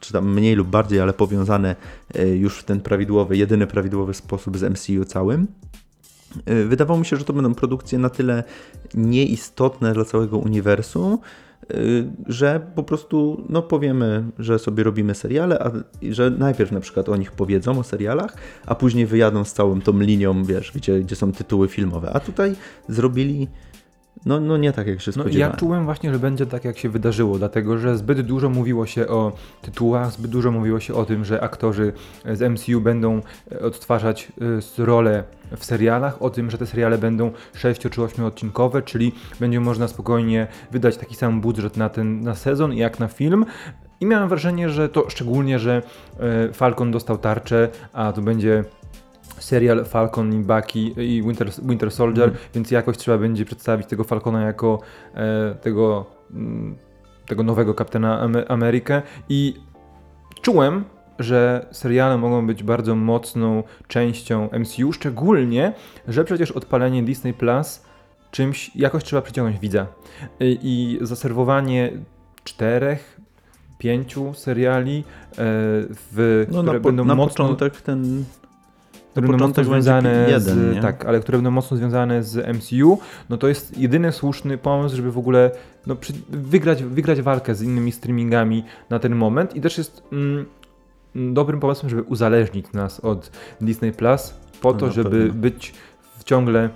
czy tam mniej lub bardziej, ale powiązane e, już w ten prawidłowy, jedyny prawidłowy sposób z MCU całym, wydawało mi się, że to będą produkcje na tyle nieistotne dla całego uniwersum, y, że po prostu no powiemy, że sobie robimy seriale, a że najpierw na przykład o nich powiedzą, o serialach, a później wyjadą z całą tą linią, wiesz, gdzie, gdzie są tytuły filmowe. A tutaj zrobili no, no nie tak, jak się No, spodziewałem. ja czułem właśnie, że będzie tak, jak się wydarzyło, dlatego że zbyt dużo mówiło się o tytułach, zbyt dużo mówiło się o tym, że aktorzy z MCU będą e, odtwarzać e, rolę w serialach, o tym, że te seriale będą 6 czy 8 odcinkowe, czyli będzie można spokojnie wydać taki sam budżet na ten na sezon jak na film. I miałem wrażenie, że to szczególnie, że e, Falcon dostał tarczę, a to będzie serial Falcon i Bucky i Winter, Winter Soldier, Mhm. więc jakoś trzeba będzie przedstawić tego Falcona jako e, tego, mm, tego nowego kapitana Ame- Amerykę i czułem, że seriale mogą być bardzo mocną częścią MCU, szczególnie, że przecież odpalenie Disney Plus czymś jakoś trzeba przyciągnąć widza. I, i zaserwowanie czterech, pięciu seriali, e, w, no, które na, po, będą na mocno początek ten... które będą mocno związane jeden, z, nie? tak, ale które będą mocno związane z MCU, no to jest jedyny słuszny pomysł, żeby w ogóle no, przy, wygrać, wygrać walkę z innymi streamingami na ten moment i też jest mm, dobrym pomysłem, żeby uzależnić nas od Disney Plus po No, to, na żeby pewno. być w ciągle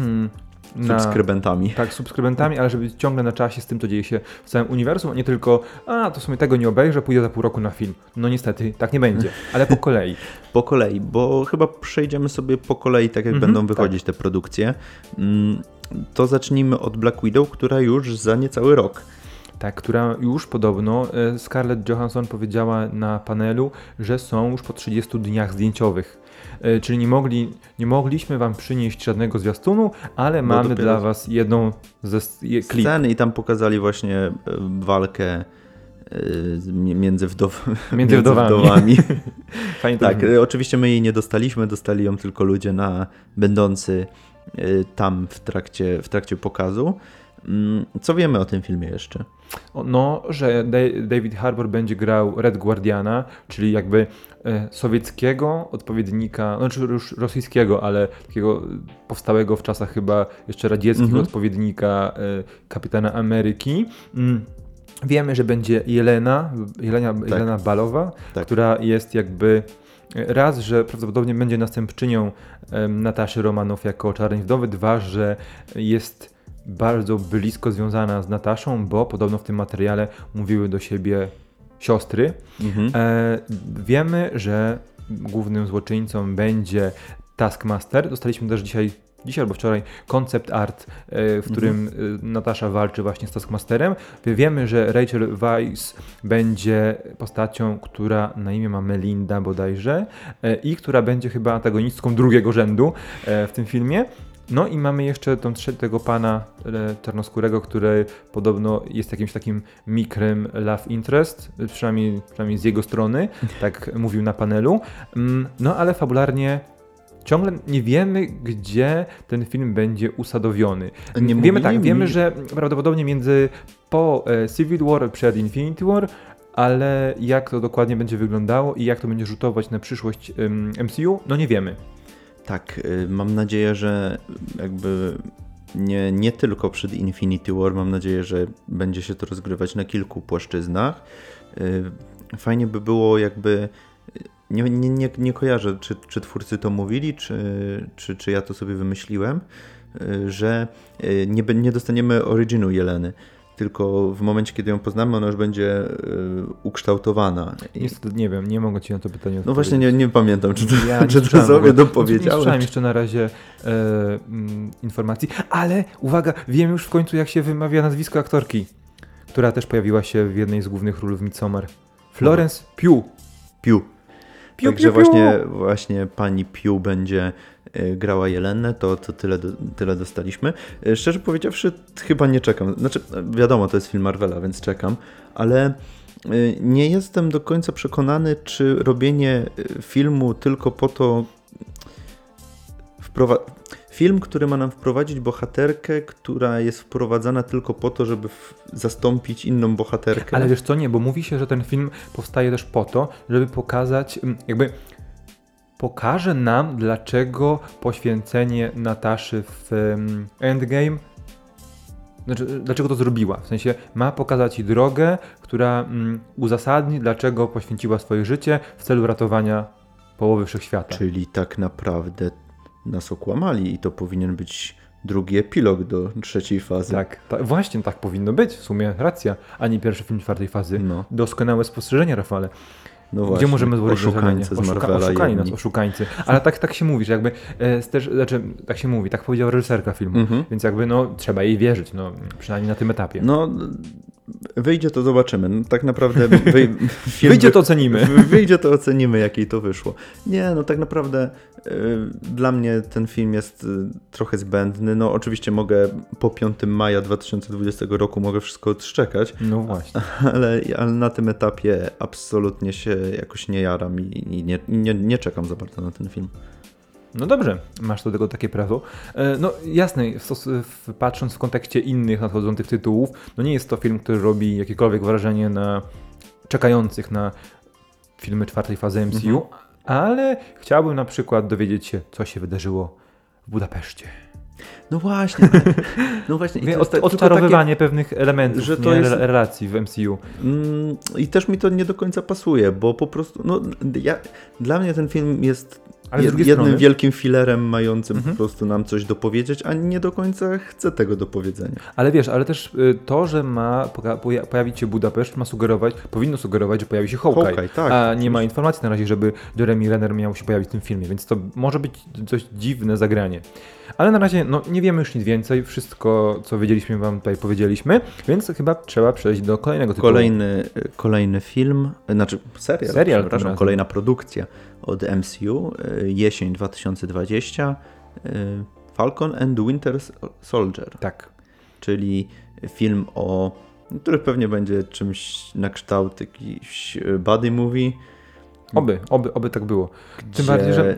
mm, na, subskrybentami. tak, subskrybentami, ale żeby być ciągle na czasie z tym, co dzieje się w całym uniwersum, a nie tylko, a to w sumie tego nie obejrzę, pójdę za pół roku na film. No niestety, tak nie będzie, ale po kolei. Po kolei, bo chyba przejdziemy sobie po kolei, tak jak Mhm, będą wychodzić te produkcje. Mm, To zacznijmy od Black Widow, która już za niecały rok. Tak, która już podobno e, Scarlett Johansson powiedziała na panelu, że są już po 30 dniach zdjęciowych. E, Czyli nie, mogli, nie mogliśmy wam przynieść żadnego zwiastunu, ale Bo mamy dla was jedną ze je, klip. Sceny i tam pokazali właśnie e, walkę e, między, wdow... Między wdowami. wdowami. Tak, e, oczywiście my jej nie dostaliśmy, dostali ją tylko ludzie na będący tam w trakcie, w trakcie pokazu. Mm, Co wiemy o tym filmie jeszcze? No, że Da- David Harbour będzie grał Red Guardiana, czyli jakby sowieckiego odpowiednika, znaczy już rosyjskiego, ale takiego powstałego w czasach chyba jeszcze radzieckich Mhm. odpowiednika e, kapitana Ameryki. Mm. Wiemy, że będzie Jelena, Jelena, Jelena Balowa, Tak. która jest jakby e, raz, że prawdopodobnie będzie następczynią Nataszy Romanow jako Czarnej Wdowy, dwa, że jest bardzo blisko związana z Nataszą, bo podobno w tym materiale mówiły do siebie siostry. Mhm. E, wiemy, że głównym złoczyńcą będzie Taskmaster. Dostaliśmy też dzisiaj, dzisiaj albo wczoraj koncept art, e, w którym e, Natasza walczy właśnie z Taskmasterem. Wiemy, że Rachel Weisz będzie postacią, która na imię ma Melinda bodajże e, i która będzie chyba antagonistką drugiego rzędu w tym filmie. No i mamy jeszcze tą tego pana e, czarnoskórego, który podobno jest jakimś takim mikrem love interest, przynajmniej, przynajmniej z jego strony, tak mówił na panelu. Mm, No ale fabularnie ciągle nie wiemy, gdzie ten film będzie usadowiony. Nie wiemy mówili tak, mi- wiemy, że prawdopodobnie między po e, Civil War przed Infinity War, ale jak to dokładnie będzie wyglądało i jak to będzie rzutować na przyszłość MCU, no nie wiemy. Tak, y, mam nadzieję, że jakby nie, nie tylko przed Infinity War, mam nadzieję, że będzie się to rozgrywać na kilku płaszczyznach. Y, Fajnie by było jakby, nie, nie, nie, nie kojarzę, czy, czy twórcy to mówili, czy, czy, czy ja to sobie wymyśliłem, y, że nie, nie dostaniemy originu Jeleny, tylko w momencie, kiedy ją poznamy, ona już będzie y, ukształtowana. I- Niestety nie wiem, nie mogę ci na to pytanie No właśnie odpowiedzieć. nie, nie pamiętam, czy to, Ja czy to sobie dopowiedziałem. Nie słyszałem jeszcze na razie e, mm, informacji, ale uwaga, wiem już w końcu jak się wymawia nazwisko aktorki, która też pojawiła się w jednej z głównych ról w Midsommar. Florence Pugh. Piu. Piu, Także piu, piu. właśnie, właśnie pani Piu będzie grała Jelenę, to, to tyle, tyle dostaliśmy. Y, Szczerze powiedziawszy, chyba nie czekam. Znaczy, wiadomo, to jest film Marvela, więc czekam, ale y, nie jestem do końca przekonany, czy robienie filmu tylko po to. Film, który ma nam wprowadzić bohaterkę, która jest wprowadzana tylko po to, żeby zastąpić inną bohaterkę. Ale wiesz co, nie, bo mówi się, że ten film powstaje też po to, żeby pokazać, mm, jakby pokaże nam, dlaczego poświęcenie Nataszy w Endgame, znaczy, dlaczego to zrobiła. W sensie ma pokazać jej drogę, która mm, uzasadni, dlaczego poświęciła swoje życie w celu ratowania połowy wszechświata. Czyli tak naprawdę nas okłamali i to powinien być drugi epilog do trzeciej fazy. Tak, ta, właśnie tak powinno być, w sumie racja, a nie pierwszy film czwartej fazy. No, Doskonałe spostrzeżenie, Rafale. No Gdzie właśnie. możemy złożyć Oszukańcy z Marvela Oszukali nas, jedni. oszukańcy. Ale tak, tak się mówi, że jakby e, też, znaczy, tak się mówi, tak powiedziała reżyserka filmu. Mhm. Więc jakby no trzeba jej wierzyć, no przynajmniej na tym etapie. No, wyjdzie to zobaczymy. No, tak naprawdę wy, Wyjdzie wy- to ocenimy. wy- Wyjdzie to ocenimy, jakiej to wyszło. Nie, no tak naprawdę y, dla mnie ten film jest y, trochę zbędny. No oczywiście mogę po 5 maja 2020 roku mogę wszystko odszczekać, No właśnie. ale, ale na tym etapie absolutnie się jakoś nie jaram i, i nie, nie, nie czekam za bardzo na ten film. No dobrze, masz do tego takie prawo. E, No jasne, patrząc w kontekście innych nadchodzących tytułów, no nie jest to film, który robi jakiekolwiek wrażenie na czekających na filmy czwartej fazy MCU, Mhm. ale chciałbym na przykład dowiedzieć się, co się wydarzyło w Budapeszcie. No właśnie, ale- no właśnie. i od, odczarowywanie pewnych elementów, że to nie, jest- rel- relacji w MCU. Mm, I też mi to nie do końca pasuje, bo po prostu, no, ja, dla mnie ten film jest Ale jed, jednym strony- wielkim filerem mającym Mhm. po prostu nam coś dopowiedzieć, a nie do końca chcę tego dopowiedzenia. Ale wiesz, ale też y, to, że ma pojawić się Budapeszt, ma sugerować, powinno sugerować, że pojawi się Hawkeye. Hawkeye, tak, a nie ma informacji na razie, żeby Jeremy Renner miał się pojawić w tym filmie, więc to może być dość dziwne zagranie. Ale na razie no, nie wiemy już nic więcej, wszystko co wiedzieliśmy wam tutaj powiedzieliśmy, więc chyba trzeba przejść do kolejnego tytułu. Kolejny, kolejny film, znaczy serial, Serial przepraszam, kolejna produkcja od MCU, y, jesień 2020, y, Falcon and Winter Soldier. Tak. czyli film o, który pewnie będzie czymś na kształt jakiś e, buddy movie. Oby, oby, oby tak było. Tym bardziej, że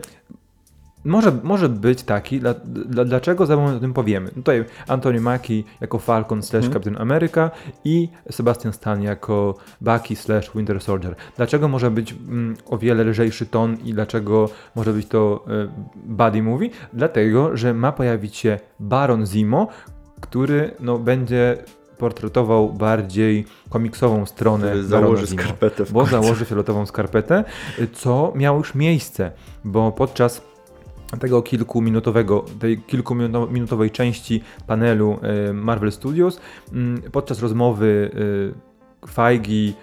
Może, może być taki, dla, dla, dlaczego za moment o tym powiemy. Tutaj Anthony Mackie jako Falcon slash Mhm. Captain America i Sebastian Stan jako Bucky slash Winter Soldier. Dlaczego może być mm, o wiele lżejszy ton i dlaczego może być to y, buddy movie? Dlatego, że ma pojawić się Baron Zimo, który no, będzie portretował bardziej komiksową stronę założy Zimo skarpetę w bo założy fioletową skarpetę, co miało już miejsce, bo podczas tego kilkuminutowego, tej kilkuminutowej części panelu e, Marvel Studios, mm, podczas rozmowy e, Feige,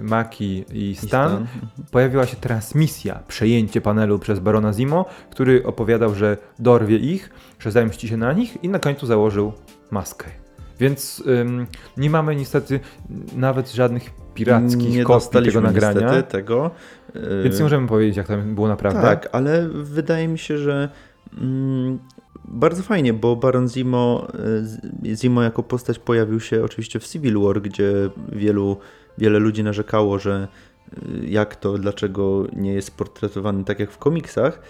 Maki i I Stan, Mhm. pojawiła się transmisja, przejęcie panelu przez Barona Zimo, który opowiadał, że dorwie ich, że zemści się na nich i na końcu założył maskę. Więc ym, nie mamy niestety nawet żadnych pirackich nie kopii tego nagrania, niestety tego. E, więc nie możemy powiedzieć, jak tam było naprawdę. Tak, ale wydaje mi się, że mm, bardzo fajnie, bo Baron Zimo, e, Zimo jako postać pojawił się oczywiście w Civil War, gdzie wielu, wiele ludzi narzekało, że e, jak to, dlaczego nie jest portretowany tak jak w komiksach.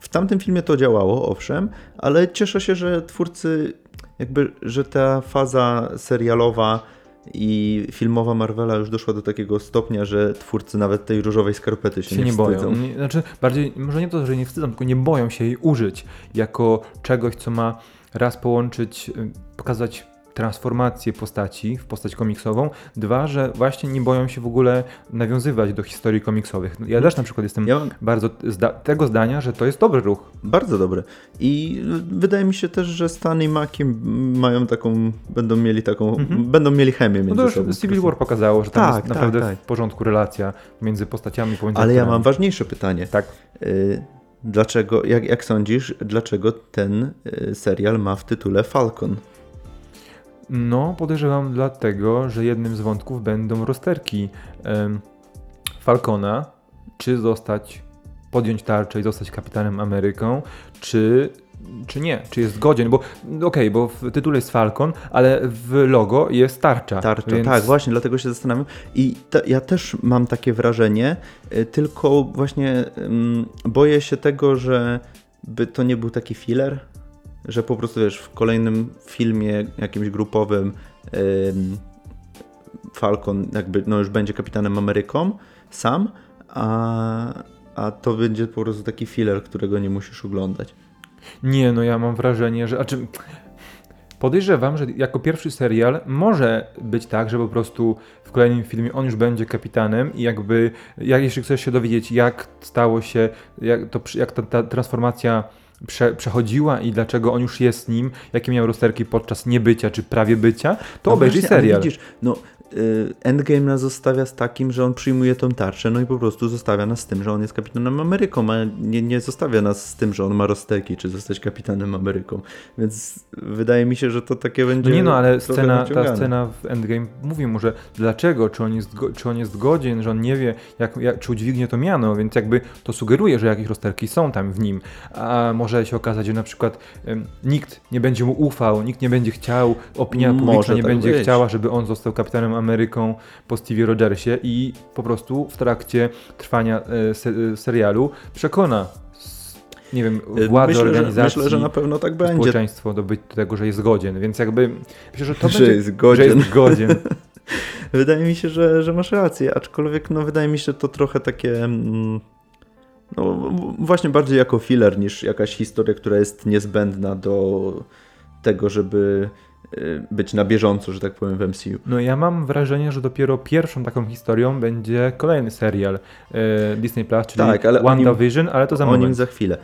W tamtym filmie to działało, owszem, ale cieszę się, że twórcy, jakby, że ta faza serialowa i filmowa Marvela już doszła do takiego stopnia, że twórcy nawet tej różowej skarpety się, się nie boją. wstydzą. Nie, znaczy, bardziej, może nie to, że nie wstydzą, tylko nie boją się jej użyć jako czegoś, co ma raz połączyć, y, pokazać transformację postaci w postać komiksową. Dwa, że właśnie nie boją się w ogóle nawiązywać do historii komiksowych. Ja też na przykład jestem Ja mam bardzo zda tego zdania, że to jest dobry ruch. bardzo dobre. I wydaje mi się też, że Stan i Maki mają taką, będą mieli taką, Mhm. będą mieli chemię No między to już sobą. Civil War pokazało, że tam Tak, jest tak, naprawdę tak. w porządku relacja między postaciami. Pomiędzy Ale ja aktorami. mam ważniejsze pytanie. Tak. Y, Dlaczego, jak, jak sądzisz, dlaczego ten y, serial ma w tytule Falcon? No, podejrzewam dlatego, że jednym z wątków będą rozterki em, Falcona czy zostać, podjąć tarczę i zostać kapitanem Ameryką, czy czy nie, czy jest godzien, bo okej, okay, bo w tytule jest Falcon, ale w logo jest tarcza. Tarcza, więc... tak, właśnie, dlatego się zastanawiam. I ja też mam takie wrażenie, y, tylko właśnie um, boję się tego, że by to nie był taki filler, że po prostu wiesz, w kolejnym filmie jakimś grupowym Falcon jakby no już będzie kapitanem Ameryką sam, a, a to będzie po prostu taki filler, którego nie musisz oglądać. Nie, no ja mam wrażenie, że. Znaczy, podejrzewam, że jako pierwszy serial może być tak, że po prostu w kolejnym filmie on już będzie kapitanem i jakby, jak jeśli chcesz się dowiedzieć, jak stało się, jak, to, jak ta, ta transformacja prze, przechodziła i dlaczego on już jest nim, jakie miał rozterki podczas niebycia czy prawie bycia, to no obejrzyj właśnie, serial. Widzisz, no Endgame nas zostawia z takim, że on przyjmuje tą tarczę, no i po prostu zostawia nas z tym, że on jest kapitanem Ameryką, a nie, nie zostawia nas z tym, że on ma rozteki, czy zostać kapitanem Ameryką. Więc wydaje mi się, że to takie będzie. No nie no, ale scena, ta scena w Endgame mówi mu, że dlaczego, czy on jest, czy on jest godzien, że on nie wie, jak, jak, czy udźwignie to miano, więc jakby to sugeruje, że jakieś rozterki są tam w nim. A może się okazać, że na przykład um, nikt nie będzie mu ufał, nikt nie będzie chciał, opinia publiczna nie tak będzie być. chciała, żeby on został kapitanem Ameryką Ameryką po Stevie Rogersie i po prostu w trakcie trwania e, se e, serialu przekona nie wiem, władze myślę, organizacji, myślę, że na pewno tak będzie. społeczeństwo do, do tego, że jest godzien, więc jakby myślę, że to że będzie, jest godzien. Że jest godzien. wydaje mi się, że, że masz rację, aczkolwiek no wydaje mi się to trochę takie mm, no właśnie bardziej jako filler niż jakaś historia, która jest niezbędna do tego, żeby być na bieżąco, że tak powiem, w MCU. No ja mam wrażenie, że dopiero pierwszą taką historią będzie kolejny serial e, Disney Plus, czyli tak, ale WandaVision, ale to za o moment. nim za chwilę.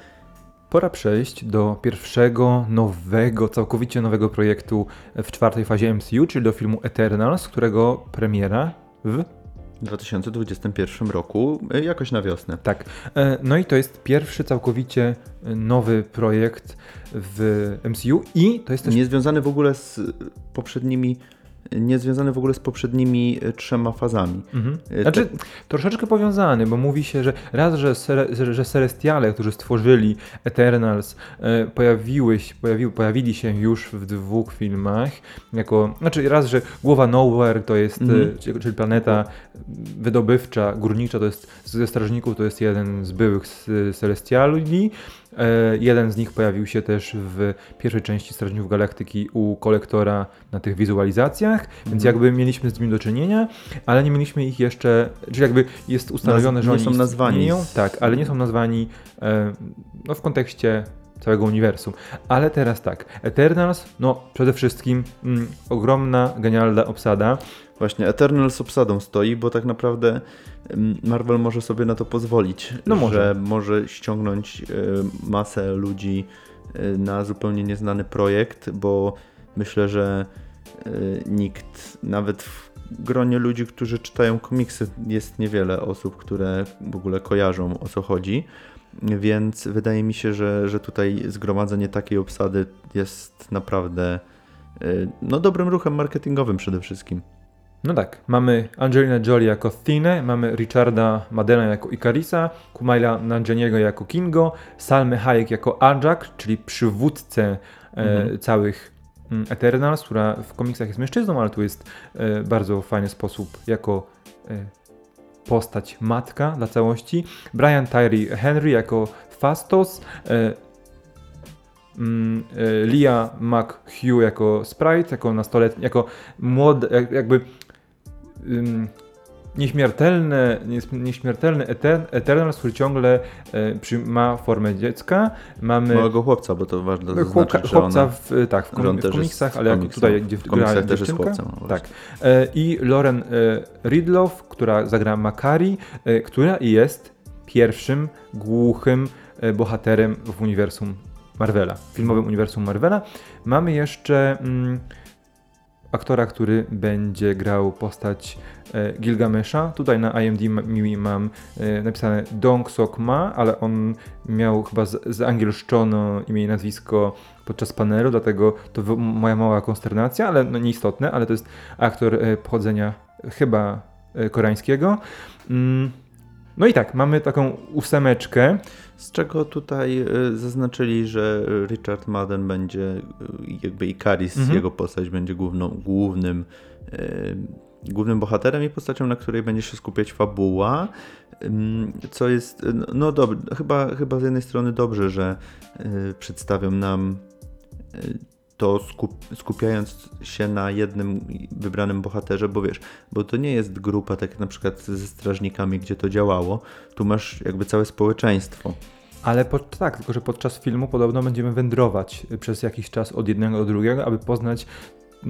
Pora przejść do pierwszego nowego, całkowicie nowego projektu w czwartej fazie MCU, czyli do filmu Eternals, którego premiera w 2021 roku, e, jakoś na wiosnę. Tak. E, no i to jest pierwszy całkowicie nowy projekt w MCU i to jest też... Niezwiązany w ogóle z poprzednimi niezwiązany w ogóle z poprzednimi e, trzema fazami. Mhm. E, znaczy, troszeczkę powiązany, bo mówi się, że raz, że, że Celestiale, którzy stworzyli Eternals, e, pojawiły, pojawi, pojawili się już w dwóch filmach, jako, znaczy raz, że Głowa Nowhere to jest, mhm. czyli planeta wydobywcza, górnicza, to jest ze strażników, to jest jeden z byłych Celestiali, jeden z nich pojawił się też w pierwszej części Strażników Galaktyki u kolektora na tych wizualizacjach, więc mhm. jakby mieliśmy z nim do czynienia, ale nie mieliśmy ich jeszcze, czyli jakby jest ustanowione, Naz- że oni są nazwani. Istnieją, tak, ale nie są nazwani e, no, w kontekście całego uniwersum. Ale teraz tak, Eternals, no przede wszystkim mm, ogromna, genialna obsada. Właśnie, Eternals z obsadą stoi, bo tak naprawdę Marvel może sobie na to pozwolić, no może. że może ściągnąć e, masę ludzi e, na zupełnie nieznany projekt, bo myślę, że e, nikt, nawet w gronie ludzi, którzy czytają komiksy, jest niewiele osób, które w ogóle kojarzą o co chodzi. Więc wydaje mi się, że, że tutaj zgromadzenie takiej obsady jest naprawdę no, dobrym ruchem marketingowym przede wszystkim. No tak, mamy Angelina Jolie jako Thine, mamy Richarda Madena jako Icarisa, Kumaila Nanjianiego jako Kingo, Salmy Hayek jako Ajak, czyli przywódcę e, mhm. całych mm, Eternals, która w komiksach jest mężczyzną, ale tu jest e, bardzo fajny sposób jako e, postać matka dla całości. Brian Tyree Henry jako Fastos, e, mm, e, Lia McHugh jako Sprite, jako nastoletni, jako młody, jakby nieśmiertelny, nieśmiertelny Eternals, który ciągle e, ma formę dziecka. Mamy małego chłopca, bo to ważne no, chłopca, chłopca w, tak, w, kom, w komiksach, ale jak tutaj gdzie w komiksach też jest chłopcem. No tak. E, I Lauren e, Ridloff, która zagra Makari, która jest pierwszym głuchym bohaterem w uniwersum Marvela, filmowym uniwersum Marvela. Mamy jeszcze mm, aktora, który będzie grał postać e, Gilgamesha. Tutaj na IMDb mam e, napisane Dong Sok Ma, ale on miał chyba zangielszczono imię i nazwisko podczas panelu, dlatego to moja mała konsternacja, ale no nieistotne, ale to jest aktor e, pochodzenia chyba koreańskiego. Mm, No i tak, mamy taką ósemeczkę. Z czego tutaj y, zaznaczyli, że Richard Madden będzie, y, jakby Ikaris, Mhm. jego postać będzie główną, głównym, y, głównym bohaterem i postacią, na której będzie się skupiać fabuła. Co jest, y, no dobrze, chyba, chyba z jednej strony dobrze, że przedstawią nam to skup, skupiając się na jednym wybranym bohaterze, bo wiesz, bo to nie jest grupa tak na przykład ze strażnikami, gdzie to działało. Tu masz jakby całe społeczeństwo. Ale pod, tak, tylko że podczas filmu podobno będziemy wędrować przez jakiś czas od jednego do drugiego, aby poznać,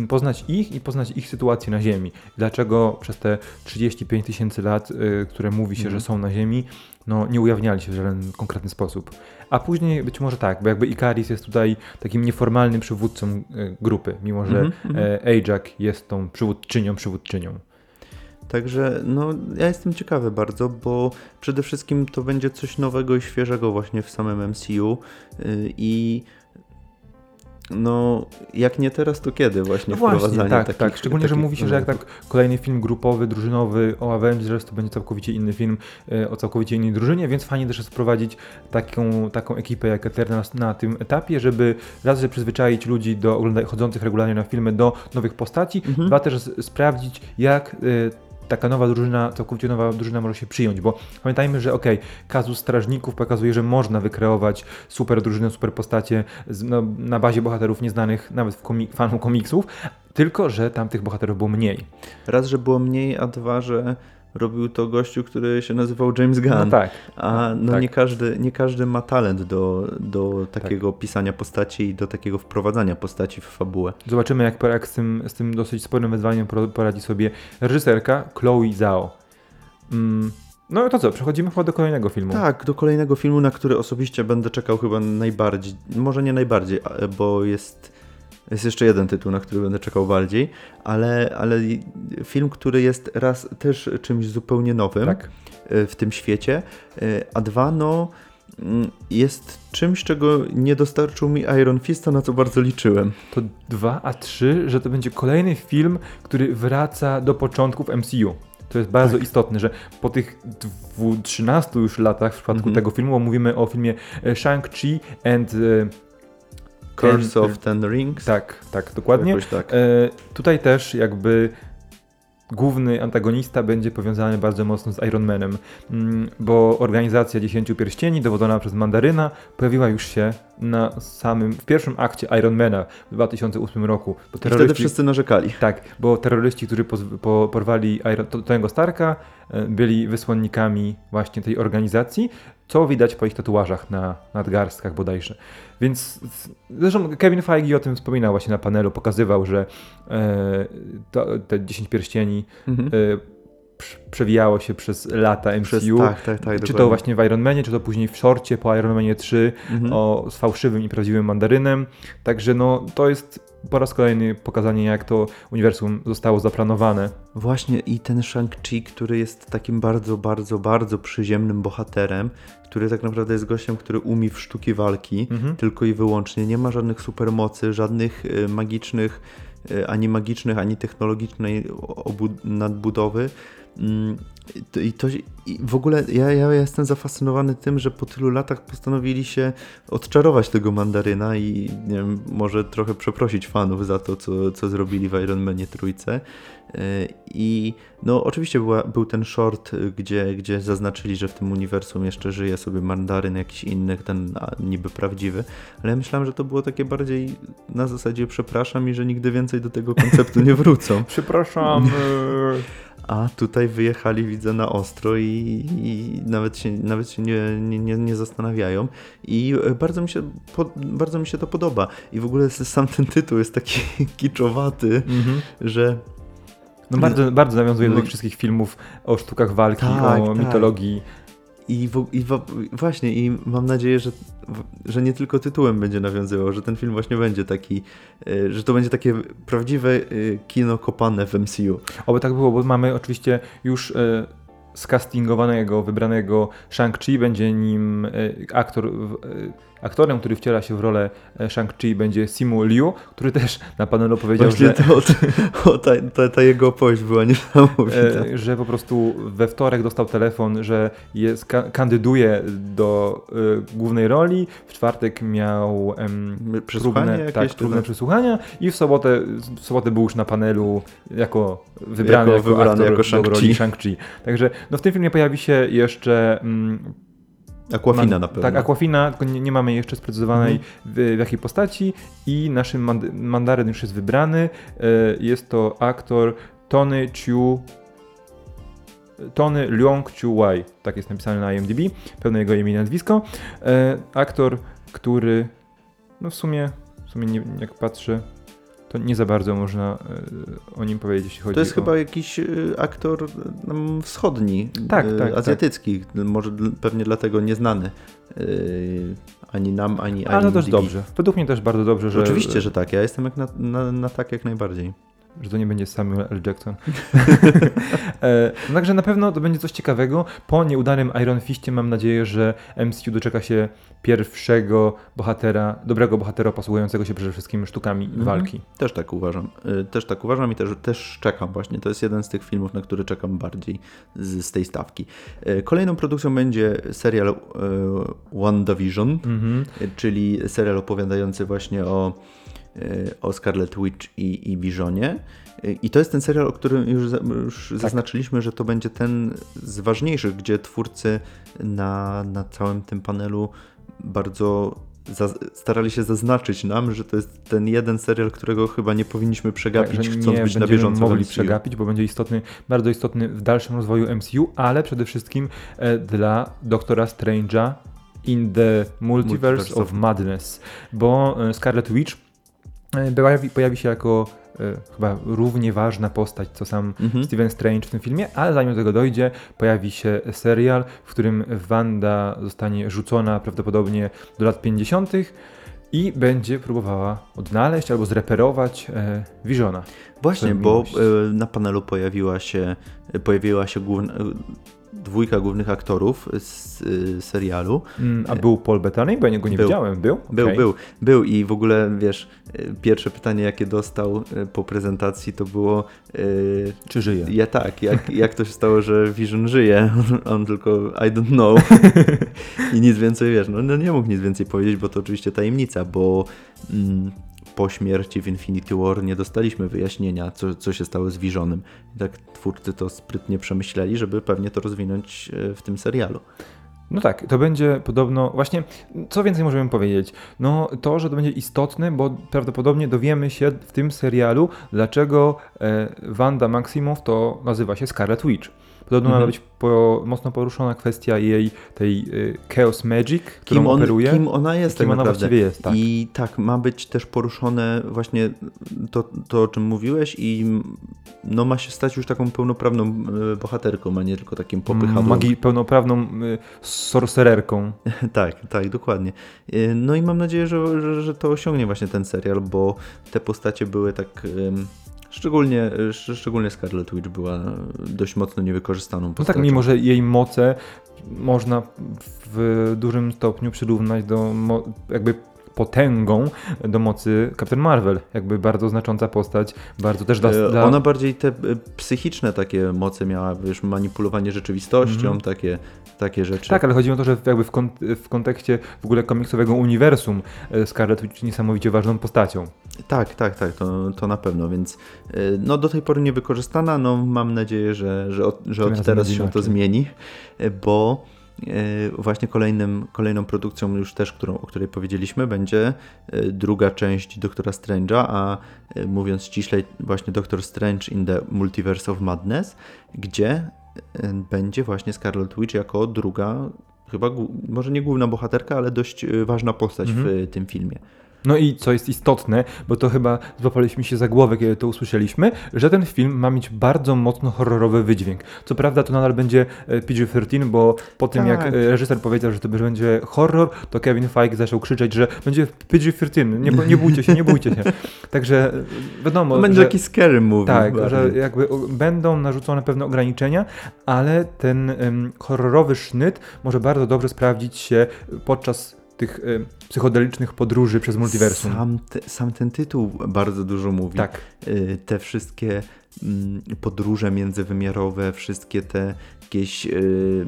poznać ich i poznać ich sytuację na Ziemi. Dlaczego przez te 35 tysięcy lat, y, które mówi się, Mhm. że są na Ziemi, no nie ujawniali się w żaden konkretny sposób. A później być może tak, bo jakby Ikaris jest tutaj takim nieformalnym przywódcą y, grupy, mimo że mhm. e, Ajax jest tą przywódczynią, przywódczynią. Także no, ja jestem ciekawy bardzo, bo przede wszystkim to będzie coś nowego i świeżego właśnie w samym MCU yy, i no, jak nie teraz, to kiedy właśnie No właśnie, wprowadzanie tak, takich tak. Szczególnie, że takich mówi się, że jak tak kolejny film grupowy, drużynowy o Avengers, to będzie całkowicie inny film e, o całkowicie innej drużynie, więc fajnie też jest wprowadzić taką, taką ekipę jak Eternals na tym etapie, żeby raz, że przyzwyczaić ludzi do chodzących regularnie na filmy do nowych postaci, Mhm. dwa też sprawdzić, jak e, taka nowa drużyna, całkowicie nowa drużyna może się przyjąć, bo pamiętajmy, że okej, kazus strażników pokazuje, że można wykreować super drużynę, super postacie z, no, na bazie bohaterów nieznanych nawet w komi- fanom komiksów, tylko że tam tych bohaterów było mniej. Raz, że było mniej, a dwa, że robił to gościu, który się nazywał James Gunn. No tak. A no tak. nie, każdy, nie każdy ma talent do, do takiego pisania postaci i do takiego wprowadzania postaci w fabułę. Zobaczymy, jak, jak z, tym, z tym dosyć sporym wyzwaniem poradzi sobie reżyserka Chloe Zhao. Mm, no to co, przechodzimy chyba do kolejnego filmu. Tak, do kolejnego filmu, na który osobiście będę czekał chyba najbardziej. Może nie najbardziej, bo jest, jest jeszcze jeden tytuł, na który będę czekał bardziej, ale, ale film, który jest raz też czymś zupełnie nowym Tak. y, w tym świecie, y, a dwa, no mm, jest czymś, czego nie dostarczył mi Iron Fista, na co bardzo liczyłem. To dwa, a trzy, że to będzie kolejny film, który wraca do początków MCU. To jest bardzo Tak. istotne, że po tych dwu, 13 już latach w przypadku Mhm. tego filmu, bo mówimy o filmie e, Shang-Chi and... Curse of Ten Rings. Tak, tak, dokładnie. Tak. E, tutaj też jakby główny antagonista będzie powiązany bardzo mocno z Iron Manem, mm, bo organizacja Dziesięciu Pierścieni, dowodzona przez Mandaryna, pojawiła już się na samym, w pierwszym akcie Ironmana w 2008 roku. Bo I wtedy wszyscy narzekali. tak, bo terroryści, którzy po, porwali Iron, to- Tony'ego Starka, e, byli wysłannikami właśnie tej organizacji, co widać po ich tatuażach na nadgarstkach bodajże. Więc zresztą Kevin Feige o tym wspominał właśnie na panelu, pokazywał, że e, to, te 10 pierścieni Mhm. e, prz- przewijało się przez lata MCU. Przez, tak, tak, tak. czy dokładnie. to właśnie w Iron Manie, czy to później w shorcie po Iron Manie 3 Mhm. o, z fałszywym i prawdziwym mandarynem. Także no, to jest po raz kolejny pokazanie, jak to uniwersum zostało zaplanowane. Właśnie i ten Shang-Chi, który jest takim bardzo, bardzo, bardzo przyziemnym bohaterem, który tak naprawdę jest gościem, który umie w sztuki walki, Mhm. tylko i wyłącznie. Nie ma żadnych supermocy, żadnych y, magicznych, y, ani magicznych, ani technologicznej nadbudowy. I to- I, w ogóle ja, ja jestem zafascynowany tym, że po tylu latach postanowili się odczarować tego mandaryna i nie wiem, może trochę przeprosić fanów za to, co, co zrobili w Iron Manie trójce. Yy, I no oczywiście była, był ten short, y, gdzie, gdzie zaznaczyli, że w tym uniwersum jeszcze żyje sobie mandaryn jakiś inny, ten niby prawdziwy, ale ja myślałem, że to było takie bardziej na zasadzie przepraszam i że nigdy więcej do tego konceptu nie wrócą. Przepraszam. A tutaj wyjechali, widzę, na ostro i, i nawet się, nawet się nie, nie, nie, nie zastanawiają. I e, bardzo mi, się, po, bardzo mi się to podoba. I w ogóle sam ten tytuł jest taki kiczowaty, mhm. że No bardzo, bardzo nawiązuje do No. tych wszystkich filmów o sztukach walki, Tak, o tak. mitologii. I, w, i w, właśnie, i mam nadzieję, że, że nie tylko tytułem będzie nawiązywał, że ten film właśnie będzie taki, e, że to będzie takie prawdziwe e, kino kopane w MCU. Oby tak było, bo mamy oczywiście już e, skastingowanego, wybranego Shang-Chi, będzie nim aktor w- aktorem, który wciela się w rolę e, Shang-Chi będzie Simu Liu, który też na panelu powiedział, Właśnie że, to, o, ta, ta, ta jego opowieść była niesamowita. e, że po prostu we wtorek dostał telefon, że jest, ka- kandyduje do e, głównej roli, w czwartek miał em, próbne, jakieś, tak, tak? przesłuchania i w sobotę, w sobotę był już na panelu jako wybrany Jako jako, wybrany aktor jako do Shang-Chi. roli Shang-Chi. Także no, w tym filmie pojawi się jeszcze mm, Aquafina na pewno. Tak, Aquafina, tylko nie, nie mamy jeszcze sprecyzowanej Mhm. w, w jakiej postaci i naszym mand- mandaryn już jest wybrany. E, Jest to aktor Tony Chiu Tony Leong Chiu Wai, tak jest napisane na IMDb, pełne jego imię i nazwisko. E, aktor, który no w sumie, w sumie nie, jak patrzę, to nie za bardzo można e, o nim powiedzieć, jeśli chodzi To jest o... chyba jakiś y, aktor nam wschodni, Tak, y, tak, tak. azjatycki, może dl- pewnie dlatego nieznany ani nam, ani Ale to też IMDb. dobrze. Według mnie też bardzo dobrze, że, Oczywiście, że tak. Ja jestem jak na, na, na tak jak najbardziej. Że to nie będzie Samuel L. Jackson. e, także na pewno to będzie coś ciekawego. Po nieudanym Iron Fistie mam nadzieję, że MCU doczeka się pierwszego bohatera, dobrego bohatera posługującego się przede wszystkim sztukami Mhm. walki. Też tak uważam. Y, Też tak uważam i też, też czekam właśnie. To jest jeden z tych filmów, na który czekam bardziej z, z tej stawki. Y, Kolejną produkcją będzie serial y, WandaVision, Mhm. czyli serial opowiadający właśnie o, o Scarlet Witch i, i. Y, I to jest ten serial, o którym już, już Tak. zaznaczyliśmy, że to będzie ten z ważniejszych, gdzie twórcy na, na całym tym panelu bardzo starali się zaznaczyć nam, że to jest ten jeden serial, którego chyba nie powinniśmy przegapić, Tak, chcąc nie być na bieżąco mogli przegapić, bo będzie istotny, bardzo istotny w dalszym rozwoju MCU, ale przede wszystkim e, dla Doktora Strange'a in the Multiverse, Multiverse of Madness, bo e, Scarlet Witch e, pojawi, pojawi się jako e, chyba równie ważna postać, co sam Mhm. Steven Strange w tym filmie, ale zanim do tego dojdzie, pojawi się serial, w którym Wanda zostanie rzucona prawdopodobnie do lat 50. i będzie próbowała odnaleźć albo zreperować e, Visiona. Właśnie, bo e, na panelu pojawiła się, pojawiła się główna, dwójka głównych aktorów z y, serialu. Mm, a był Paul Bettany? Bo ja go nie Był. widziałem. Był? Był, Okej. był, był i w ogóle wiesz, y, pierwsze pytanie jakie dostał y, po prezentacji to było y, Czy żyje? ja tak, jak, jak to się stało, że Vision żyje? On, on tylko I don't know i nic więcej wiesz, no, no nie mógł nic więcej powiedzieć, bo to oczywiście tajemnica, bo mm, po śmierci w Infinity War nie dostaliśmy wyjaśnienia, co, co się stało z Visionem. I tak twórcy to sprytnie przemyśleli, żeby pewnie to rozwinąć e, w tym serialu. No tak, to będzie podobno, właśnie, co więcej możemy powiedzieć? No to, że to będzie istotne, bo prawdopodobnie dowiemy się w tym serialu, dlaczego e, Wanda Maximoff to nazywa się Scarlet Witch. Podobno Mhm. ma być po, mocno poruszona kwestia jej tej e, Chaos Magic, którą Kim, on, operuje. kim ona jest kim tak ona naprawdę. jest, tak. I tak, ma być też poruszone właśnie to, to o czym mówiłeś i no ma się stać już taką pełnoprawną e, bohaterką, a nie tylko takim popychadłem. Magii pełnoprawną y, sorcererką. Tak, tak, dokładnie. E, No i mam nadzieję, że, że, że to osiągnie właśnie ten serial, bo te postacie były tak... Szczególnie, szcz- szczególnie Scarlet Witch była dość mocno niewykorzystaną No postacią. tak, mimo że jej moce można w dużym stopniu przyrównać do jakby potęgą do mocy Captain Marvel. Jakby bardzo znacząca postać, bardzo też dla... E, dla... Ona bardziej te e, psychiczne takie moce miała, wiesz, manipulowanie rzeczywistością, Mhm. takie, takie rzeczy. Tak, ale chodzi o to, że jakby w, kont- w kontekście w ogóle komiksowego uniwersum e, Scarlet Witch niesamowicie ważną postacią. Tak, tak, tak, to, to na pewno, więc no do tej pory niewykorzystana, no mam nadzieję, że, że od, że od teraz się to zmieni, bo właśnie kolejnym, kolejną produkcją już też, którą, o której powiedzieliśmy, będzie y, druga część Doktora Strange'a, a y, mówiąc ściślej właśnie Doctor Strange in the Multiverse of Madness, gdzie będzie właśnie Scarlet Witch jako druga, chyba może nie główna bohaterka, ale dość ważna postać Mhm. w tym filmie. No i co jest istotne, bo to chyba złapaliśmy się za głowę, kiedy to usłyszeliśmy, że ten film ma mieć bardzo mocno horrorowy wydźwięk. Co prawda to nadal będzie e, PG-13, bo po tym jak Tak. e, reżyser powiedział, że to będzie horror, to Kevin Feige zaczął krzyczeć, że będzie PG-13, nie, nie bójcie się, nie bójcie się. Także e, wiadomo, To będzie że... jakiś scary movie. Tak, bardziej. że jakby będą narzucone pewne ograniczenia, ale ten em, horrorowy sznyt może bardzo dobrze sprawdzić się podczas tych y, psychodelicznych podróży przez multiversum. Sam, te, sam ten tytuł bardzo dużo mówi. Tak. Y, te wszystkie mm, podróże międzywymiarowe, wszystkie te jakieś y,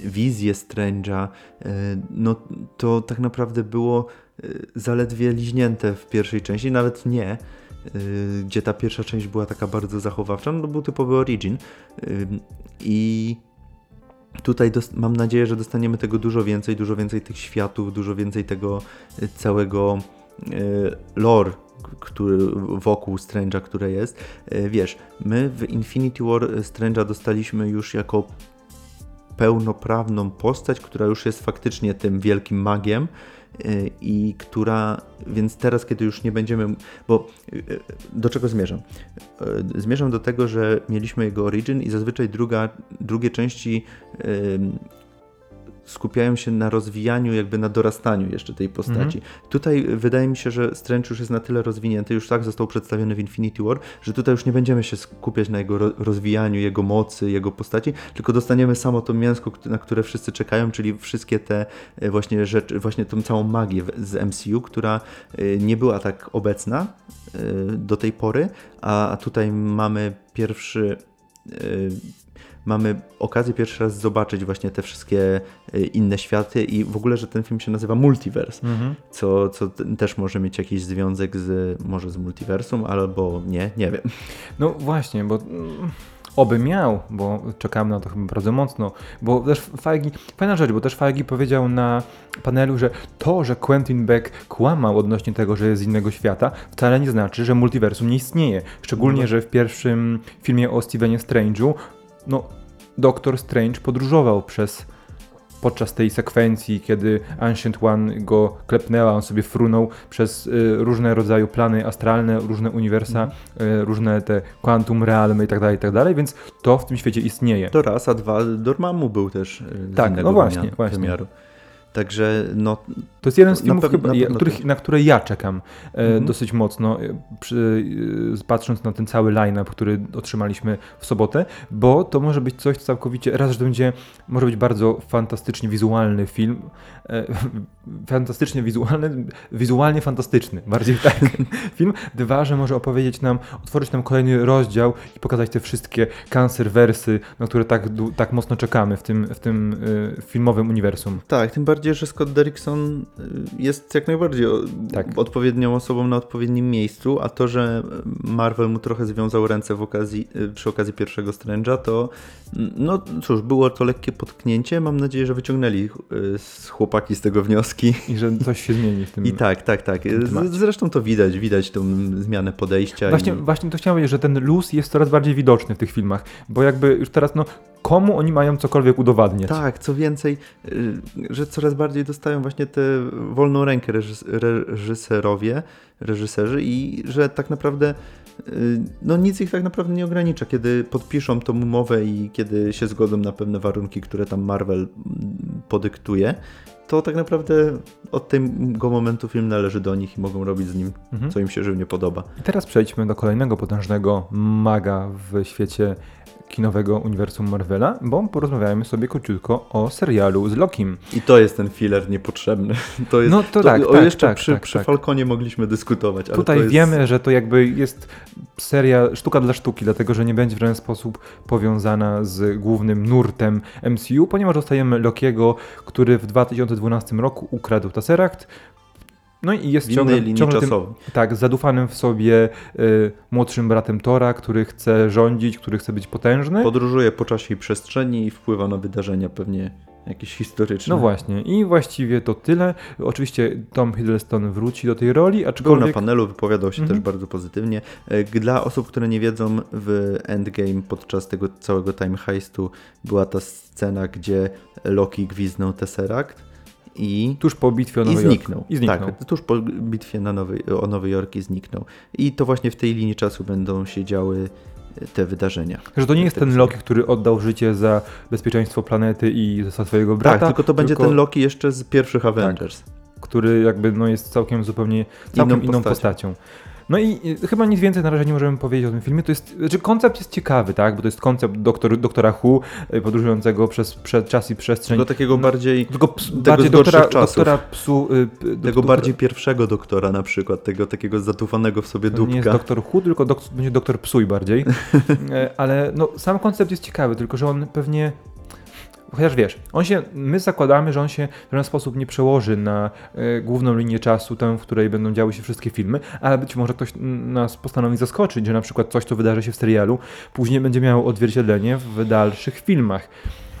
wizje Strange'a, y, no to tak naprawdę było y, zaledwie liźnięte w pierwszej części, nawet nie, y, gdzie ta pierwsza część była taka bardzo zachowawcza, no to był typowy Origin y, i tutaj mam nadzieję, że dostaniemy tego dużo więcej, dużo więcej tych światów, dużo więcej tego y, całego y, lore, który wokół Strange'a, które jest. Y, Wiesz, my w Infinity War Strange'a dostaliśmy już jako pełnoprawną postać, która już jest faktycznie tym wielkim magiem i która, więc teraz, kiedy już nie będziemy, bo y, y, do czego zmierzam? Y, Zmierzam do tego, że mieliśmy jego origin i zazwyczaj druga, drugie części y, skupiają się na rozwijaniu, jakby na dorastaniu jeszcze tej postaci. Tutaj wydaje mi się, że Strange już jest na tyle rozwinięty, już tak został przedstawiony w Infinity War, że tutaj już nie będziemy się skupiać na jego ro- rozwijaniu, jego mocy, jego postaci, tylko dostaniemy samo to mięsko, na które wszyscy czekają, czyli wszystkie te e, właśnie rzeczy, właśnie tą całą magię z MCU, która e, nie była tak obecna e, do tej pory, a tutaj mamy pierwszy mamy okazję pierwszy raz zobaczyć właśnie te wszystkie e, inne światy i w ogóle, że ten film się nazywa Multiverse, Mhm. co, co też może mieć jakiś związek z może z multiversum, albo nie, nie wiem. No właśnie, bo mm, oby miał, bo czekamy na to chyba bardzo mocno, bo też Feige, fajna rzecz, bo też Feige powiedział na panelu, że to, że Quentin Beck kłamał odnośnie tego, że jest z innego świata, wcale nie znaczy, że multiversum nie istnieje. Szczególnie, No. że w pierwszym filmie o Stevenie Strange'u, no, Doktor Strange podróżował przez podczas tej sekwencji, kiedy Ancient One go klepnęła, on sobie frunął przez y, różne rodzaje plany astralne, różne uniwersa, y, różne te quantum realmy i tak dalej, i tak dalej, więc to w tym świecie istnieje. To raz, a dwa, Dormammu był też e, z Tak, innego no właśnie, wymiaru- właśnie. Także no, To jest jeden z Na filmów, pewno- chyba, na których, na które ja czekam e, Mhm. dosyć mocno, e, przy, e, patrząc na ten cały line-up, który otrzymaliśmy w sobotę, bo to może być coś całkowicie, raz, że to będzie, może być bardzo fantastycznie wizualny film, e, fantastycznie wizualny, wizualnie fantastyczny, bardziej tak film, dwa, że może opowiedzieć nam, otworzyć nam kolejny rozdział i pokazać te wszystkie cancer-wersy, na które tak, tak mocno czekamy w tym, w tym e, filmowym uniwersum. tak, tym bardziej, że Scott Derrickson y, jest jak najbardziej Tak. odpowiednią osobą na odpowiednim miejscu, a to, że Marvel mu trochę związał ręce w okazji, y, przy okazji pierwszego Strange'a, to mm, no cóż, było to lekkie potknięcie. Mam nadzieję, że wyciągnęli y, z chłopaki z tego wnioski. I że coś się zmieni w tym. I tak, tak, tak. zresztą to widać, widać tą zmianę podejścia. Właśnie, i... właśnie to chciałem powiedzieć, że ten luz jest coraz bardziej widoczny w tych filmach, bo jakby już teraz, no, komu oni mają cokolwiek udowadniać? Tak, co więcej, y, że coraz bardziej dostają właśnie tę wolną rękę reżys- reżyserowie, reżyserzy i że tak naprawdę y, no nic ich tak naprawdę nie ogranicza, kiedy podpiszą tą umowę i kiedy się zgodzą na pewne warunki, które tam Marvel mm, podyktuje, to tak naprawdę od tego momentu film należy do nich i mogą robić z nim, Mhm. co im się żywnie podoba. I teraz przejdźmy do kolejnego potężnego maga w świecie kinowego uniwersum Marvela, bo porozmawiajmy sobie króciutko o serialu z Lokim. I to jest ten filler niepotrzebny. To jest, No to tak, o tak, jeszcze tak, przy, tak, przy tak. Falconie mogliśmy dyskutować. Ale Tutaj to jest... wiemy, że to jakby jest seria sztuka dla sztuki, dlatego że nie będzie w żaden sposób powiązana z głównym nurtem MCU, ponieważ dostajemy Lokiego, który w 2012 roku ukradł Tesseract. No i jest ciągle, linii ciągle tym, tak, zadufanym w sobie y, młodszym bratem Tora, który chce rządzić, który chce być potężny. Podróżuje po czasie i przestrzeni i wpływa na wydarzenia pewnie jakieś historyczne. No właśnie, i właściwie to tyle. Oczywiście Tom Hiddleston wróci do tej roli, Był na aczkolwiek... panelu, wypowiadał się Mhm. też bardzo pozytywnie. E, Dla osób, które nie wiedzą, w Endgame podczas tego całego time heistu była ta scena, gdzie Loki gwiznął Tesseract i, Tuż po bitwie o i Nowy Jork. zniknął. I zniknął. Tak, tuż po bitwie na Nowy, o Nowy Jork i zniknął. I to właśnie w tej linii czasu będą się działy e, te wydarzenia. Że to nie jest Te ten. Loki, który oddał życie za bezpieczeństwo planety i za swojego brata. tak, tylko to będzie tylko ten Loki jeszcze z pierwszych Avengers. który jakby no, jest całkiem zupełnie całkiem inną, Inną postacią. postacią. No i y, chyba nic więcej na razie nie możemy powiedzieć o tym filmie. To jest, znaczy koncept jest ciekawy, tak? Bo to jest koncept doktor, doktora Hu, y, podróżującego przez, przez czas i przestrzeń. Tylko takiego bardziej, Tylko ps, tego bardziej doktora, czasów. doktora psu. y, p- tego doktora- bardziej pierwszego doktora na przykład, tego takiego zatufanego w sobie To nie jest dupka. doktor Hu, tylko dok- będzie doktor Psuj bardziej. E, Ale no, sam koncept jest ciekawy, tylko że on pewnie. Chociaż wiesz, on się, my zakładamy, że on się w żaden sposób nie przełoży na e, główną linię czasu, tę, w której będą działy się wszystkie filmy, ale być może ktoś nas postanowi zaskoczyć, że na przykład coś, co wydarzy się w serialu, później będzie miało odzwierciedlenie w dalszych filmach.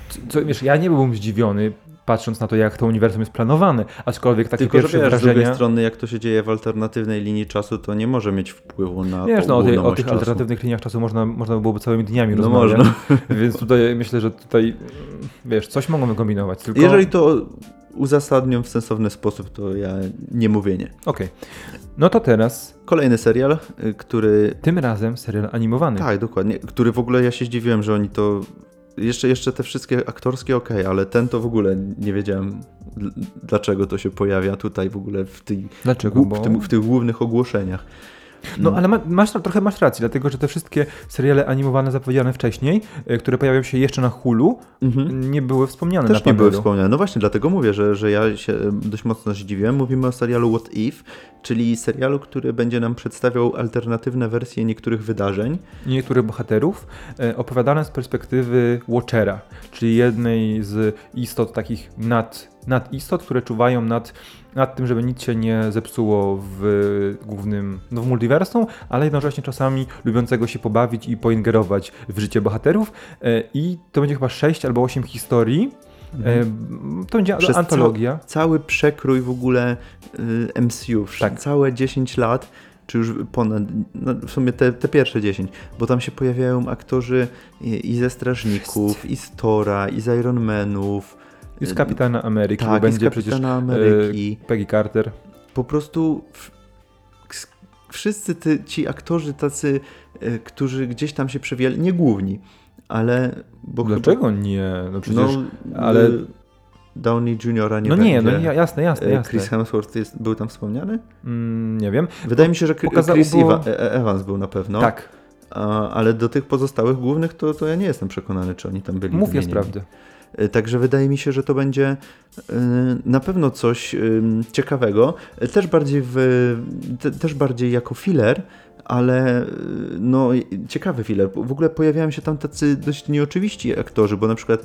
Co, co wiesz, ja nie byłbym zdziwiony, patrząc na to, jak to uniwersum jest planowane, aczkolwiek takie Tylko, że pierwsze wiesz, z wrażenia... drugiej strony, jak to się dzieje w alternatywnej linii czasu, to nie może mieć wpływu na Wiesz, no o, tej, o tych czasu. alternatywnych liniach czasu można, można by byłoby całymi dniami No rozmawiać. można. Więc tutaj myślę, że tutaj, wiesz, coś mogą wykombinować. Tylko... Jeżeli to uzasadnią w sensowny sposób, to ja nie mówię nie. Okej. No to teraz, Kolejny serial, y, który... tym razem serial animowany. Tak, dokładnie. Który w ogóle ja się zdziwiłem, że oni to... Jeszcze, jeszcze te wszystkie aktorskie ok, ale ten to w ogóle nie wiedziałem dl- dlaczego to się pojawia tutaj w ogóle w, tej, Dlaczego? w, tym, w tych głównych ogłoszeniach. No ale ma, masz, trochę masz rację, dlatego że te wszystkie seriale animowane zapowiedziane wcześniej, y, które pojawiają się jeszcze na Hulu, Mhm. nie były wspomniane Też nie były wspomniane. No właśnie, dlatego mówię, że, że ja się dość mocno zdziwiłem. Mówimy o serialu What If, czyli serialu, który będzie nam przedstawiał alternatywne wersje niektórych wydarzeń. niektórych bohaterów, e, opowiadane z perspektywy Watchera, czyli jednej z istot takich nad, nad istot, które czuwają nad, nad tym, żeby nic się nie zepsuło w głównym, no w multiversum, ale jednocześnie czasami lubiącego się pobawić i poingerować w życie bohaterów. E, I to będzie chyba 6 albo 8 historii. E, To będzie Przez antologia. Cały przekrój w ogóle y, MCU, Tak. całe 10 lat, czy już ponad, no w sumie te, te pierwsze 10, bo tam się pojawiają aktorzy i, i ze Strażników, i z Tora, i z Iron Manów. I z Kapitana Ameryki, tak, bo i z będzie przecież Kapitana Ameryki. e, Peggy Carter. po prostu wszyscy ty, ci aktorzy tacy, e, którzy gdzieś tam się przewijali, nie główni, ale... Dlaczego nie? No Chyba, przecież... no, ale- ale... Downey Juniora nie no będzie. nie, no nie, jasne, jasne, E, jasne. Chris Hemsworth jest, był tam wspomniany? Mm, nie wiem. Wydaje mi się, że pokazał- Chris było- E- Evans był na pewno. Tak, A, ale do tych pozostałych głównych to, to ja nie jestem przekonany, czy oni tam byli mów ja wymienieni. E, Także wydaje mi się, że to będzie e, na pewno coś e, ciekawego. Też bardziej, w, te, też bardziej jako filler, ale no, ciekawy filler. W ogóle pojawiają się tam tacy dość nieoczywiści aktorzy, bo na przykład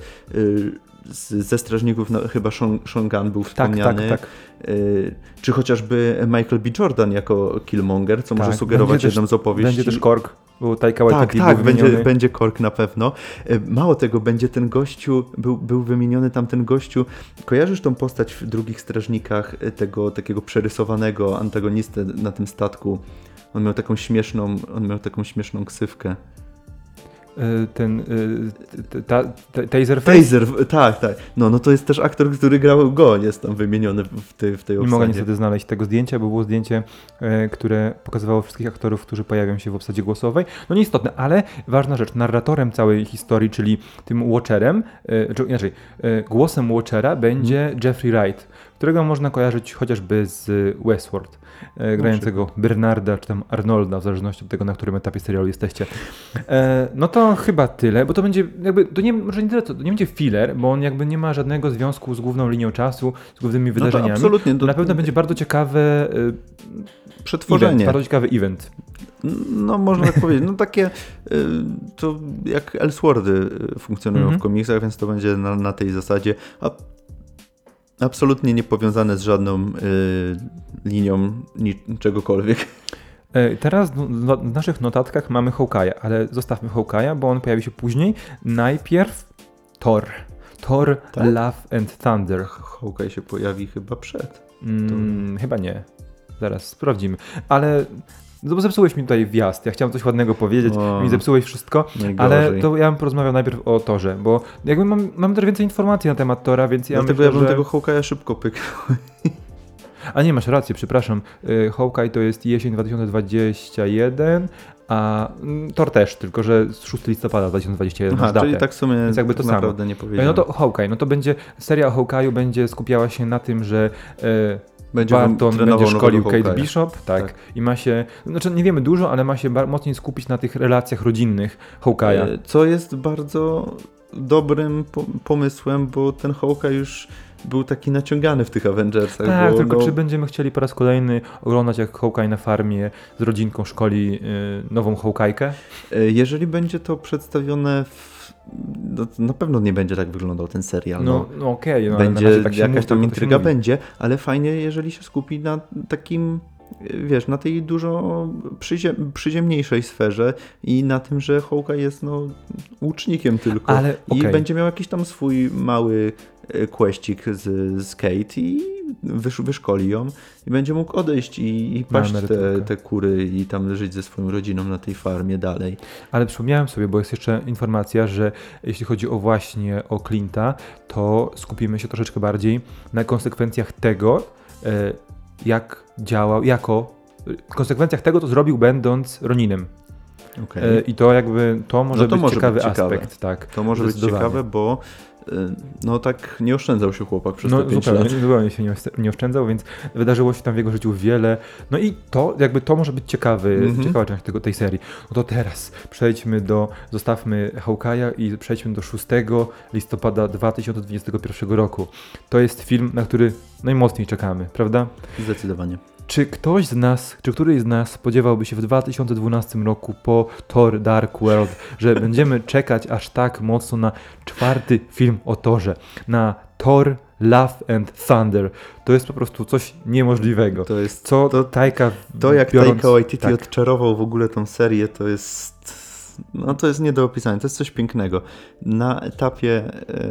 ze strażników no, chyba Sean, Sean Gunn był Tak, wspomniany. tak, tak. Y, czy chociażby Michael B. Jordan jako Killmonger, co może Tak, sugerować jedną z opowieści. Będzie też Kork, bo Taika tak, Waititi tak, był będzie, będzie Kork na pewno. Y, Mało tego, będzie ten gościu, był, był wymieniony tam ten gościu. Kojarzysz tą postać w drugich strażnikach, y, tego takiego przerysowanego antagonistę na tym statku? On miał taką śmieszną, on miał taką śmieszną ksywkę. Y, Ten y, ta, ta, Taserface. Taser, tak, tak. No, no to jest też aktor, który grał go, jest tam wymieniony w tej, w tej Nie obsadzie. mogę niestety znaleźć tego zdjęcia, bo było zdjęcie, e, które pokazywało wszystkich aktorów, którzy pojawią się w obsadzie głosowej. No nieistotne, ale ważna rzecz, narratorem całej historii, czyli tym Watcherem, e, czy inaczej, e, głosem Watchera będzie Mhm. Jeffrey Wright, którego można kojarzyć chociażby z Westworld, grającego Bernarda czy tam Arnolda, w zależności od tego, na którym etapie serialu jesteście. E, no to chyba tyle, bo to będzie jakby, to nie, może nie tyle, to nie będzie filler, bo on jakby nie ma żadnego związku z główną linią czasu, z głównymi No to wydarzeniami. absolutnie. To Na pewno będzie bardzo ciekawy y, przetworzenie. event, bardzo ciekawy event. No, można tak powiedzieć. No takie, to jak Elseworldy funkcjonują Mhm. w komiksach, więc to będzie na, na tej zasadzie. A, absolutnie nie powiązane z żadną y, linią niczegokolwiek. E, Teraz w w naszych notatkach mamy Hawkeye'a, ale zostawmy Hawkeye'a, bo on pojawi się później. Najpierw Thor. Thor Tak? Love and Thunder. Hawkeye się pojawi chyba przed. Mm, chyba nie. Zaraz sprawdzimy. Ale no bo zepsułeś mi tutaj wjazd. Ja chciałem coś ładnego powiedzieć, O. mi zepsułeś wszystko. Ale to ja bym porozmawiał najpierw o Torze, bo jakby mam, mam też więcej informacji na temat Tora, więc ja Dlatego myślę, ja bym że... tego Hawkeye'a szybko pyknął. A nie, masz rację, przepraszam. Y, Hawkeye to jest jesień 2021, a mm, Thor też, tylko że z 6 listopada 2021 Aha, masz datę. czyli tak w sumie Więc jakby to samo. naprawdę nie No powiedziałem. to Hawkeye, no to będzie, seria o Hawkeye'u będzie skupiała się na tym, że e, Będzie Barton będzie szkolił Kate Hawkeye'a. Bishop, tak, Tak. i ma się, znaczy nie wiemy dużo, ale ma się mocniej skupić na tych relacjach rodzinnych Hawkeye'a. E, Co jest bardzo dobrym po- pomysłem, bo ten Hawkeye już był taki naciągany w tych Avengersach. Tak, bo, tylko no, czy będziemy chcieli po raz kolejny oglądać jak Hawkeye na farmie z rodzinką szkoli y, nową Hawkeye'kę? e, Jeżeli będzie to przedstawione w... No, na pewno nie będzie tak wyglądał ten serial. No, no okej, no, ale na będzie razie tak jakaś tam intryga będzie, ale fajnie, jeżeli się skupi na takim, wiesz, na tej dużo przyziem, przyziemniejszej sferze i na tym, że Hawkeye jest no, łucznikiem tylko. Ale, I okej. będzie miał jakiś tam swój mały kłeścik z, z Kate i wysz, wyszkoli ją i będzie mógł odejść i, i paść te, te kury i tam żyć ze swoją rodziną na tej farmie dalej. Ale przypomniałem sobie, bo jest jeszcze informacja, że jeśli chodzi o właśnie o Clint'a, to skupimy się troszeczkę bardziej na konsekwencjach tego, e, jak działał, jako konsekwencjach tego, co zrobił będąc Roninem. Okay. E, I to jakby, to może No to być może ciekawy być ciekawe. aspekt, tak. to może być ciekawe, bo y, no tak nie oszczędzał się chłopak przez No te 5 zupełnie, lat. zupełnie się nie oszczę- nie oszczędzał, więc wydarzyło się tam w jego życiu wiele. No i to jakby to może być ciekawy, Mhm. ciekawa część tego, tej serii. No to teraz przejdźmy do, zostawmy Hawkeye'a i przejdźmy do 6 listopada 2021 roku. To jest film, na który najmocniej czekamy, prawda? Zdecydowanie. Czy ktoś z nas, czy któryś z nas spodziewałby się w 2012 roku po Thor Dark World, że będziemy czekać aż tak mocno na czwarty film o Torze, na Thor Love and Thunder. To jest po prostu coś niemożliwego. To jest Co to- Tajka To jak biorąc, Taika Waititi tak. odczarował w ogóle tą serię, to jest. No to jest nie do opisania, to jest coś pięknego. Na etapie e,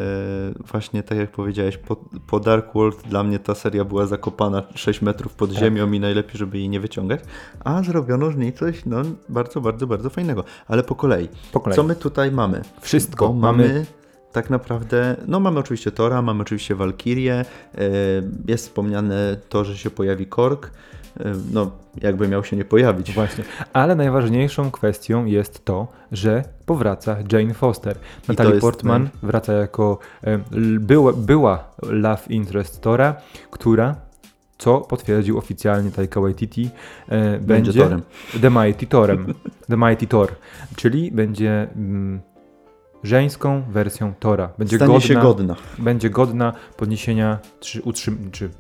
właśnie tak jak powiedziałeś, po, po Dark World dla mnie ta seria była zakopana 6 metrów pod Tak. ziemią i najlepiej, żeby jej nie wyciągać, a zrobiono z niej coś no, bardzo, bardzo, bardzo fajnego. Ale po kolei. po kolei. Co my tutaj mamy? Wszystko Bo mamy. mamy tak naprawdę, no mamy oczywiście Tora, mamy oczywiście Valkyrię, e, jest wspomniane to, że się pojawi Korg, e, no jakby miał się nie pojawić. Właśnie. Ale najważniejszą kwestią jest to, że powraca Jane Foster. Natalie jest Portman wraca jako e, była, była love interest Tora, która co potwierdził oficjalnie Taika Waititi, e, będzie, Torem. The Mighty Torem. The Mighty Thor, czyli będzie mm, żeńską wersją Tora. Będzie Stanie godna, się godna. będzie godna podniesienia czy, utrzym, czy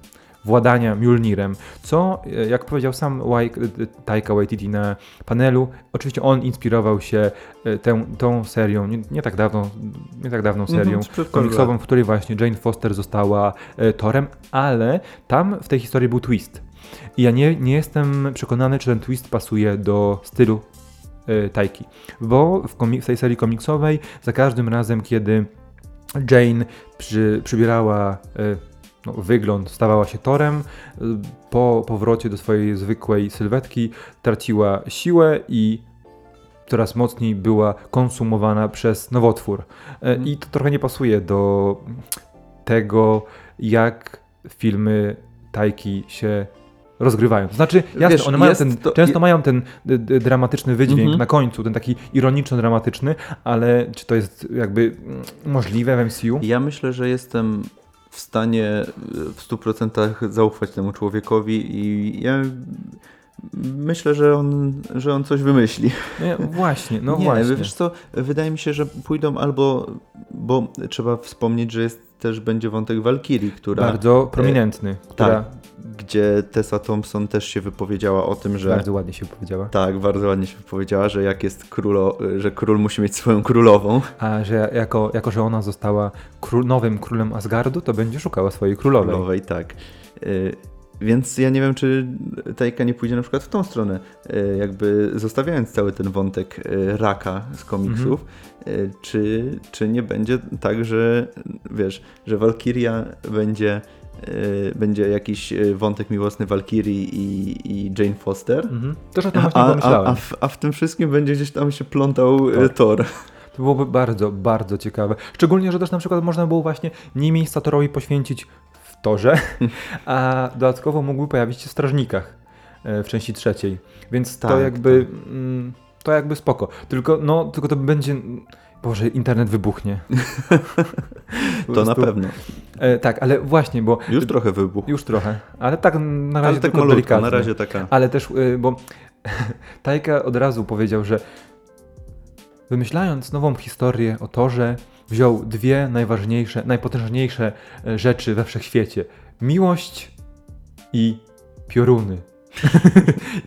władania Mjolnirem, co, e, jak powiedział sam e, Taika Waititi na panelu, oczywiście on inspirował się e, tę, tą serią, nie, nie tak dawno, nie tak dawną serią Mhm, sprzed paru komiksową, w której właśnie Jane Foster została Torem, ale tam w tej historii był twist. I ja nie, nie jestem przekonany, czy ten twist pasuje do stylu Taiki, bo w, w tej serii komiksowej za każdym razem, kiedy Jane przy, przybierała no, wygląd, stawała się torem, e, po powrocie do swojej zwykłej sylwetki traciła siłę i coraz mocniej była konsumowana przez nowotwór. E, Mhm. I to trochę nie pasuje do tego, jak filmy Tajki się rozgrywają. To znaczy, jasne, Wiesz, one mają ten, to- często mają ten dramatyczny wydźwięk Mhm. na końcu, ten taki ironiczno-dramatyczny, ale czy to jest jakby mm, możliwe w MCU? Ja myślę, że jestem w stanie e, w 100% zaufać temu człowiekowi i ja myślę, że on, że on coś wymyśli. Nie, właśnie, no nie, właśnie. wiesz co, wydaje mi się, że pójdą albo, bo trzeba wspomnieć, że jest też będzie wątek Valkyrii, która, Bardzo prominentny, która tak, gdzie Tessa Thompson też się wypowiedziała o tym, że bardzo ładnie się powiedziała. tak, bardzo ładnie się wypowiedziała, że jak jest królo, że król musi mieć swoją królową. A że jako, jako że ona została król, nowym królem Asgardu, to będzie szukała swojej królowej. Królowej, tak. Y, Więc ja nie wiem, czy Tajka nie pójdzie na przykład w tą stronę, y, jakby zostawiając cały ten wątek y, raka z komiksów, y, czy, czy nie będzie tak, że wiesz, że Valkyria będzie, będzie jakiś y, wątek miłosny Valkyrii i, i Jane Foster, Mhm. Też o tym właśnie a, a, pomyślałem. a, w, a w tym wszystkim będzie gdzieś tam się plątał y, Tak. Thor. To byłoby bardzo, bardzo ciekawe. Szczególnie, że też na przykład można było właśnie nie miejsca Torowi poświęcić w torze, a dodatkowo mógłby pojawić się w Strażnikach e, w części trzeciej. Więc to Tak, jakby mm, to jakby spoko. Tylko no, tylko to będzie Boże, internet wybuchnie. To na pewno. E, tak, ale właśnie, bo Już trochę wybuchł. już trochę, ale tak na razie Ale tak tylko malutko, delikatnie. na razie taka. Ale też, y, bo Tajka od razu powiedział, że wymyślając nową historię o Torze, wziął dwie najważniejsze, najpotężniejsze e, rzeczy we wszechświecie. Miłość i pioruny.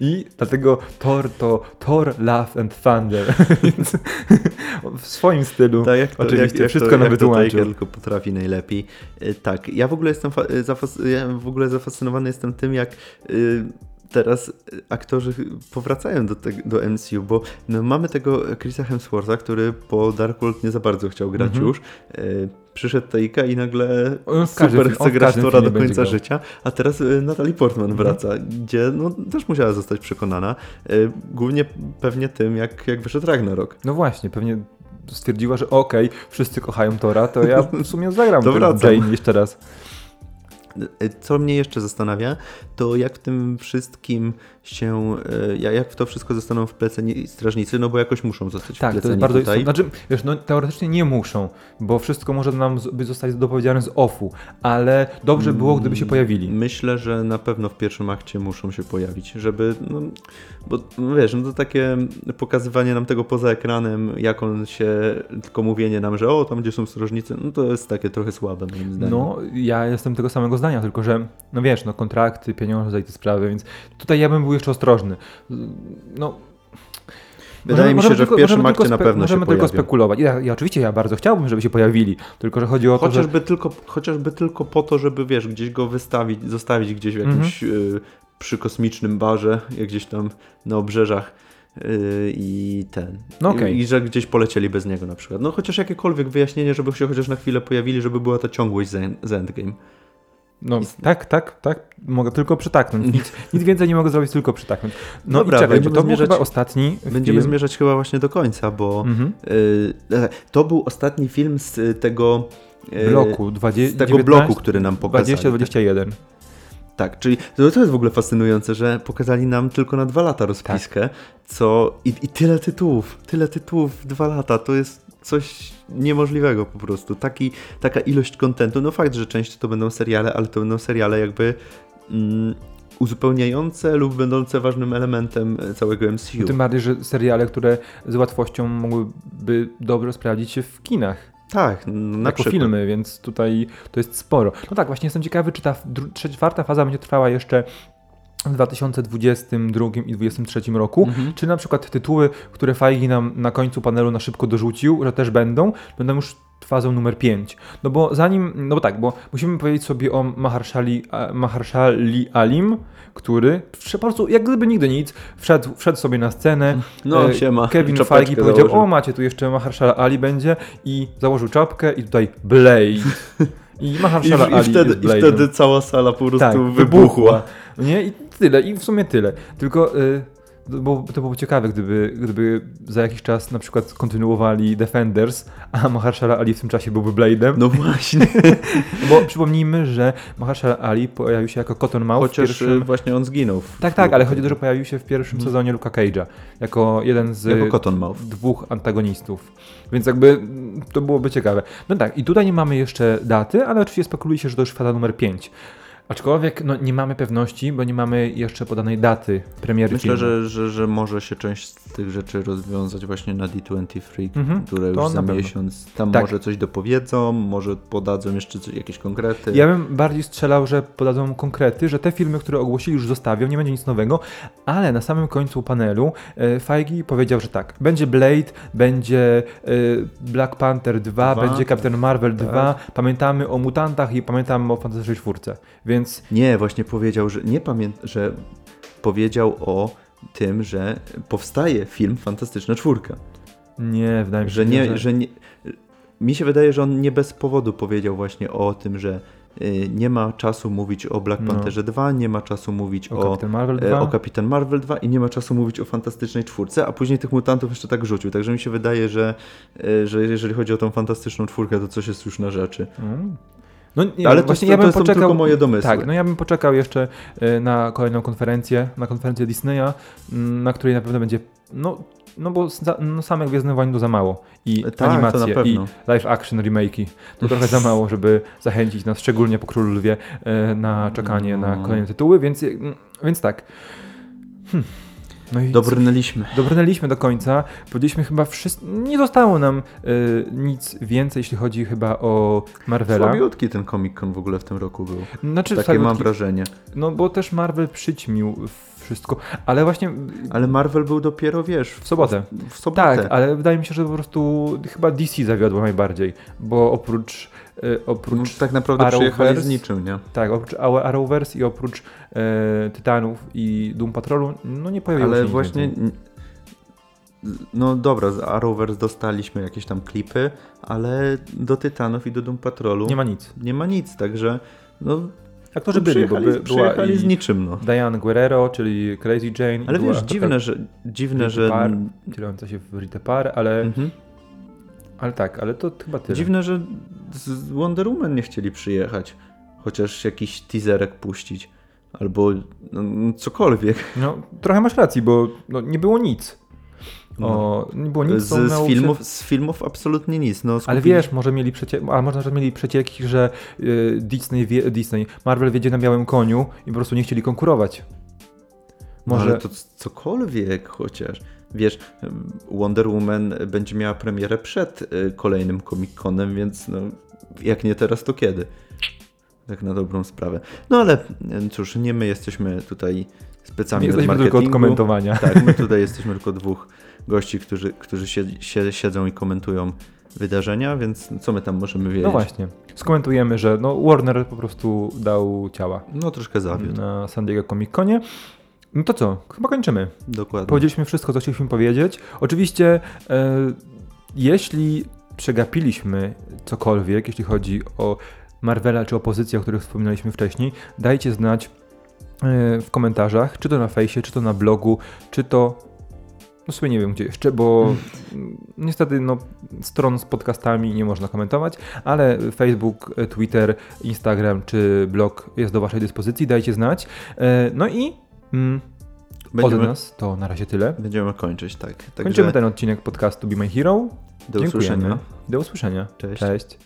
I dlatego Thor to Thor, Love and Thunder. Więc w swoim stylu. Tak, jak to, Oczywiście, jak, jak wszystko to, nam jak to wytłumaczył. Taika tylko potrafi najlepiej. Y, Tak, ja w ogóle jestem zafas- ja w ogóle zafascynowany jestem tym, jak y, teraz y, aktorzy powracają do, te- do MCU, bo no, mamy tego Chrisa Hemswortha, który po Darkworld nie za bardzo chciał grać Mhm. już. Y, Przyszedł Taika i nagle On super chce grać Tora do końca życia, a teraz y, Natalie Portman Mhm. wraca, gdzie no, też musiała zostać przekonana. Y, Głównie pewnie tym, jak, jak wyszedł Ragnarok. No właśnie, pewnie stwierdziła, że okej, wszyscy kochają Tora, to ja w sumie zagram. Jane jeszcze raz. Co mnie jeszcze zastanawia, to jak w tym wszystkim się, e, ja- jak w to wszystko zostaną wpleceni strażnicy, no bo jakoś muszą zostać Tak, to wpleceni jest bardzo tutaj. istotne. Znaczy, wiesz, no teoretycznie nie muszą, bo wszystko może nam zostać dopowiedziane z offu, ale dobrze było, gdyby się pojawili. Myślę, że na pewno w pierwszym akcie muszą się pojawić, żeby, no, bo no wiesz, no to takie pokazywanie nam tego poza ekranem, jak on się, tylko mówienie nam, że o, tam gdzie są strażnicy, no to jest takie trochę słabe moim zdaniem. No, ja jestem tego samego zdania, tylko że, no wiesz, no kontrakty, pieniądze i te sprawy, więc tutaj ja bym był jeszcze ostrożny. No, Wydaje mi się, że w tylko- pierwszym możemy akcie tylko na pewno Możemy się tylko pojawią. spekulować. Ja, ja oczywiście ja bardzo chciałbym, żeby się pojawili, tylko że chodzi o to, że... Chociażby tylko, chociażby tylko po to, żeby wiesz, gdzieś go wystawić, zostawić gdzieś w jakimś Mhm. y, przy kosmicznym barze, jak gdzieś tam na obrzeżach y, i ten. No okej. I, I że gdzieś polecieli bez niego na przykład. No chociaż jakiekolwiek wyjaśnienie, żeby się chociaż na chwilę pojawili, żeby była ta ciągłość z, z Endgame. No tak, tak, tak. Mogę tylko przytaknąć. Nic, nic więcej nie mogę zrobić, tylko przytaknąć. No Dobra, i czekaj, bo to był zmierzać- chyba ostatni Będziemy film. zmierzać chyba właśnie do końca, bo Mhm. y, to był ostatni film z y, tego bloku 20, z tego bloku, który nam pokazali. 20-21. Tak, czyli to, to jest w ogóle fascynujące, że pokazali nam tylko na dwa lata rozpiskę, Tak. co i, i tyle tytułów, tyle tytułów w dwa lata, to jest coś niemożliwego po prostu. Taki, taka ilość kontentu, no fakt, że część to będą seriale, ale to będą seriale jakby mm, uzupełniające lub będące ważnym elementem e, całego MCU. Tym bardziej, że seriale, które z łatwością mogłyby dobrze sprawdzić się w kinach. Tak, na jako przykład. filmy, więc tutaj to jest sporo. No tak, właśnie jestem ciekawy, czy ta czwarta faza będzie trwała jeszcze w 2022 i 2023 roku, Mhm. czy na przykład tytuły, które Feige nam na końcu panelu na szybko dorzucił, że też będą, będą już fazą numer 5. No bo zanim, no bo tak, bo musimy powiedzieć sobie o Maharshali, Maharshali Alim, który po prostu jak gdyby nigdy nic, wszedł, wszedł sobie na scenę, No, E, siema. Kevin Feige powiedział, założył. o macie tu jeszcze Maharshala Ali będzie i założył czapkę i tutaj Blade. I I, Maharshala i, Ali wtedy, jest I wtedy cała sala po prostu tak, wybuchła. Nie? I tyle, i w sumie tyle. Tylko y, to byłoby ciekawe, gdyby, gdyby za jakiś czas na przykład kontynuowali Defenders, a Maharshala Ali w tym czasie byłby Blade'em. No właśnie. Bo przypomnijmy, że Maharshala Ali pojawił się jako Cottonmouth w Chociaż pierwszym... e, właśnie on zginął. Tak, tak, ale chodzi o to, że pojawił się w pierwszym sezonie Luka Cage'a jako jeden z Jako dwóch antagonistów. Więc jakby mm, to byłoby ciekawe. No tak, i tutaj nie mamy jeszcze daty, ale oczywiście spekuluje się, że to już fala numer 5. Aczkolwiek no, nie mamy pewności, bo nie mamy jeszcze podanej daty premiery Myślę, filmu. że, że, że może się część z tych rzeczy rozwiązać właśnie na D23, Mhm, które to już za na pewno. miesiąc tam Tak. może coś dopowiedzą, może podadzą jeszcze coś, jakieś konkrety. Ja bym bardziej strzelał, że podadzą konkrety, że te filmy, które ogłosili, już zostawią, nie będzie nic nowego, ale na samym końcu panelu e, Feige powiedział, że tak, będzie Blade, będzie e, Black Panther 2, Dwa. będzie Captain Marvel Tak. 2, pamiętamy o mutantach i pamiętamy o Fantastycznej Czwórce, więc Nie, właśnie powiedział, że nie pamiętam, że powiedział o tym, że powstaje film Fantastyczna Czwórka. nie, wydaje mi się, Że nie, że nie, mi się wydaje, że on nie bez powodu powiedział właśnie o tym, że y, nie ma czasu mówić o Black No. Pantherze 2, nie ma czasu mówić o o, Captain Marvel e, 2. o Kapitan Marvel 2 i nie ma czasu mówić o Fantastycznej Czwórce, a później tych mutantów jeszcze tak rzucił. Także mi się wydaje, że, e, że jeżeli chodzi o tą Fantastyczną Czwórkę, to coś jest już na rzeczy. Mm. No nie, Ale to, właśnie to, ja bym to są poczekał. tylko moje domysły. Tak, no ja bym poczekał jeszcze e, na kolejną konferencję, na konferencję Disneya, m, na której na pewno będzie, no, no bo za, no same Gwiezdne Wojny to za mało. I Tak, to na animacje, i live action remake'i to trochę za mało, żeby zachęcić nas, szczególnie po Królu Lwie, e, na czekanie na No. kolejne tytuły, więc, mm, więc tak. Hm. No i Dobrnęliśmy. Dobrnęliśmy do końca. Powiedzieliśmy chyba wszystko. Nie zostało nam y, nic więcej, jeśli chodzi chyba o Marvela. Słabiutki ten Comic Con w ogóle w tym roku był. Znaczy, Takie słabiutki. mam wrażenie. No bo też Marvel przyćmił wszystko, ale właśnie Ale Marvel był dopiero, wiesz, w, sobotę. W, w sobotę. tak, ale wydaje mi się, że po prostu chyba DC zawiodło najbardziej, bo oprócz No, oprócz tak naprawdę Arrowverse- przyjechali z niczym, nie? tak, oprócz Arrow- Arrowverse i oprócz e, Tytanów i Doom Patrolu, no nie pojawiło się Ale właśnie... No dobra, z Arrowverse dostaliśmy jakieś tam klipy, ale do Tytanów i do Doom Patrolu nie ma nic. nie ma nic, także no, Aktorzy byli, bo by, była przyjechali z i niczym, no. Diane Guerrero, czyli Crazy Jane. i Ale wiesz, dziwne, że, dziwne, że Parr, wcielająca się w Rita Parr, ale, Mhm. ale tak, ale to chyba tyle. Dziwne, że z Wonder Woman nie chcieli przyjechać. Chociaż jakiś teaserek puścić. Albo no, cokolwiek. No, trochę masz racji, bo no, nie było nic. O, nie było nic, z, z, filmów, z filmów absolutnie nic. No, Ale skupili- wiesz, może mieli przecie... a może że mieli przecieki, że y, Disney, wie... Disney, Marvel wiedzie na białym koniu i po prostu nie chcieli konkurować. No, Może ale to cokolwiek chociaż. Wiesz, Wonder Woman będzie miała premierę przed y, kolejnym Comic-Conem, więc no, jak nie teraz, to kiedy? Tak na dobrą sprawę. No ale cóż, nie my jesteśmy tutaj specami nie od jesteśmy tylko od marketingu. komentowania. Tak, my tutaj jesteśmy tylko dwóch gości, którzy, którzy siedzą i komentują wydarzenia, więc co my tam możemy wiedzieć? No właśnie. Skomentujemy, że no, Warner po prostu dał ciała No troszkę zawiódł, na San Diego Comic Conie. No to co? Chyba kończymy. dokładnie. Powiedzieliśmy wszystko, co chcieliśmy powiedzieć. Oczywiście, e, jeśli przegapiliśmy cokolwiek, jeśli chodzi o Marvela czy opozycję, o których wspominaliśmy wcześniej, dajcie znać e, w komentarzach, czy to na fejsie, czy to na blogu, czy to. No sobie nie wiem gdzie jeszcze, bo niestety no, stron z podcastami nie można komentować, ale Facebook, e, Twitter, Instagram czy blog jest do Waszej dyspozycji, dajcie znać. E, No i mm, Będziemy, od nas to na razie tyle. będziemy kończyć, tak. Także Kończymy ten odcinek podcastu Be My Hero. Do Dziękujemy. usłyszenia. Do usłyszenia. Cześć. Cześć.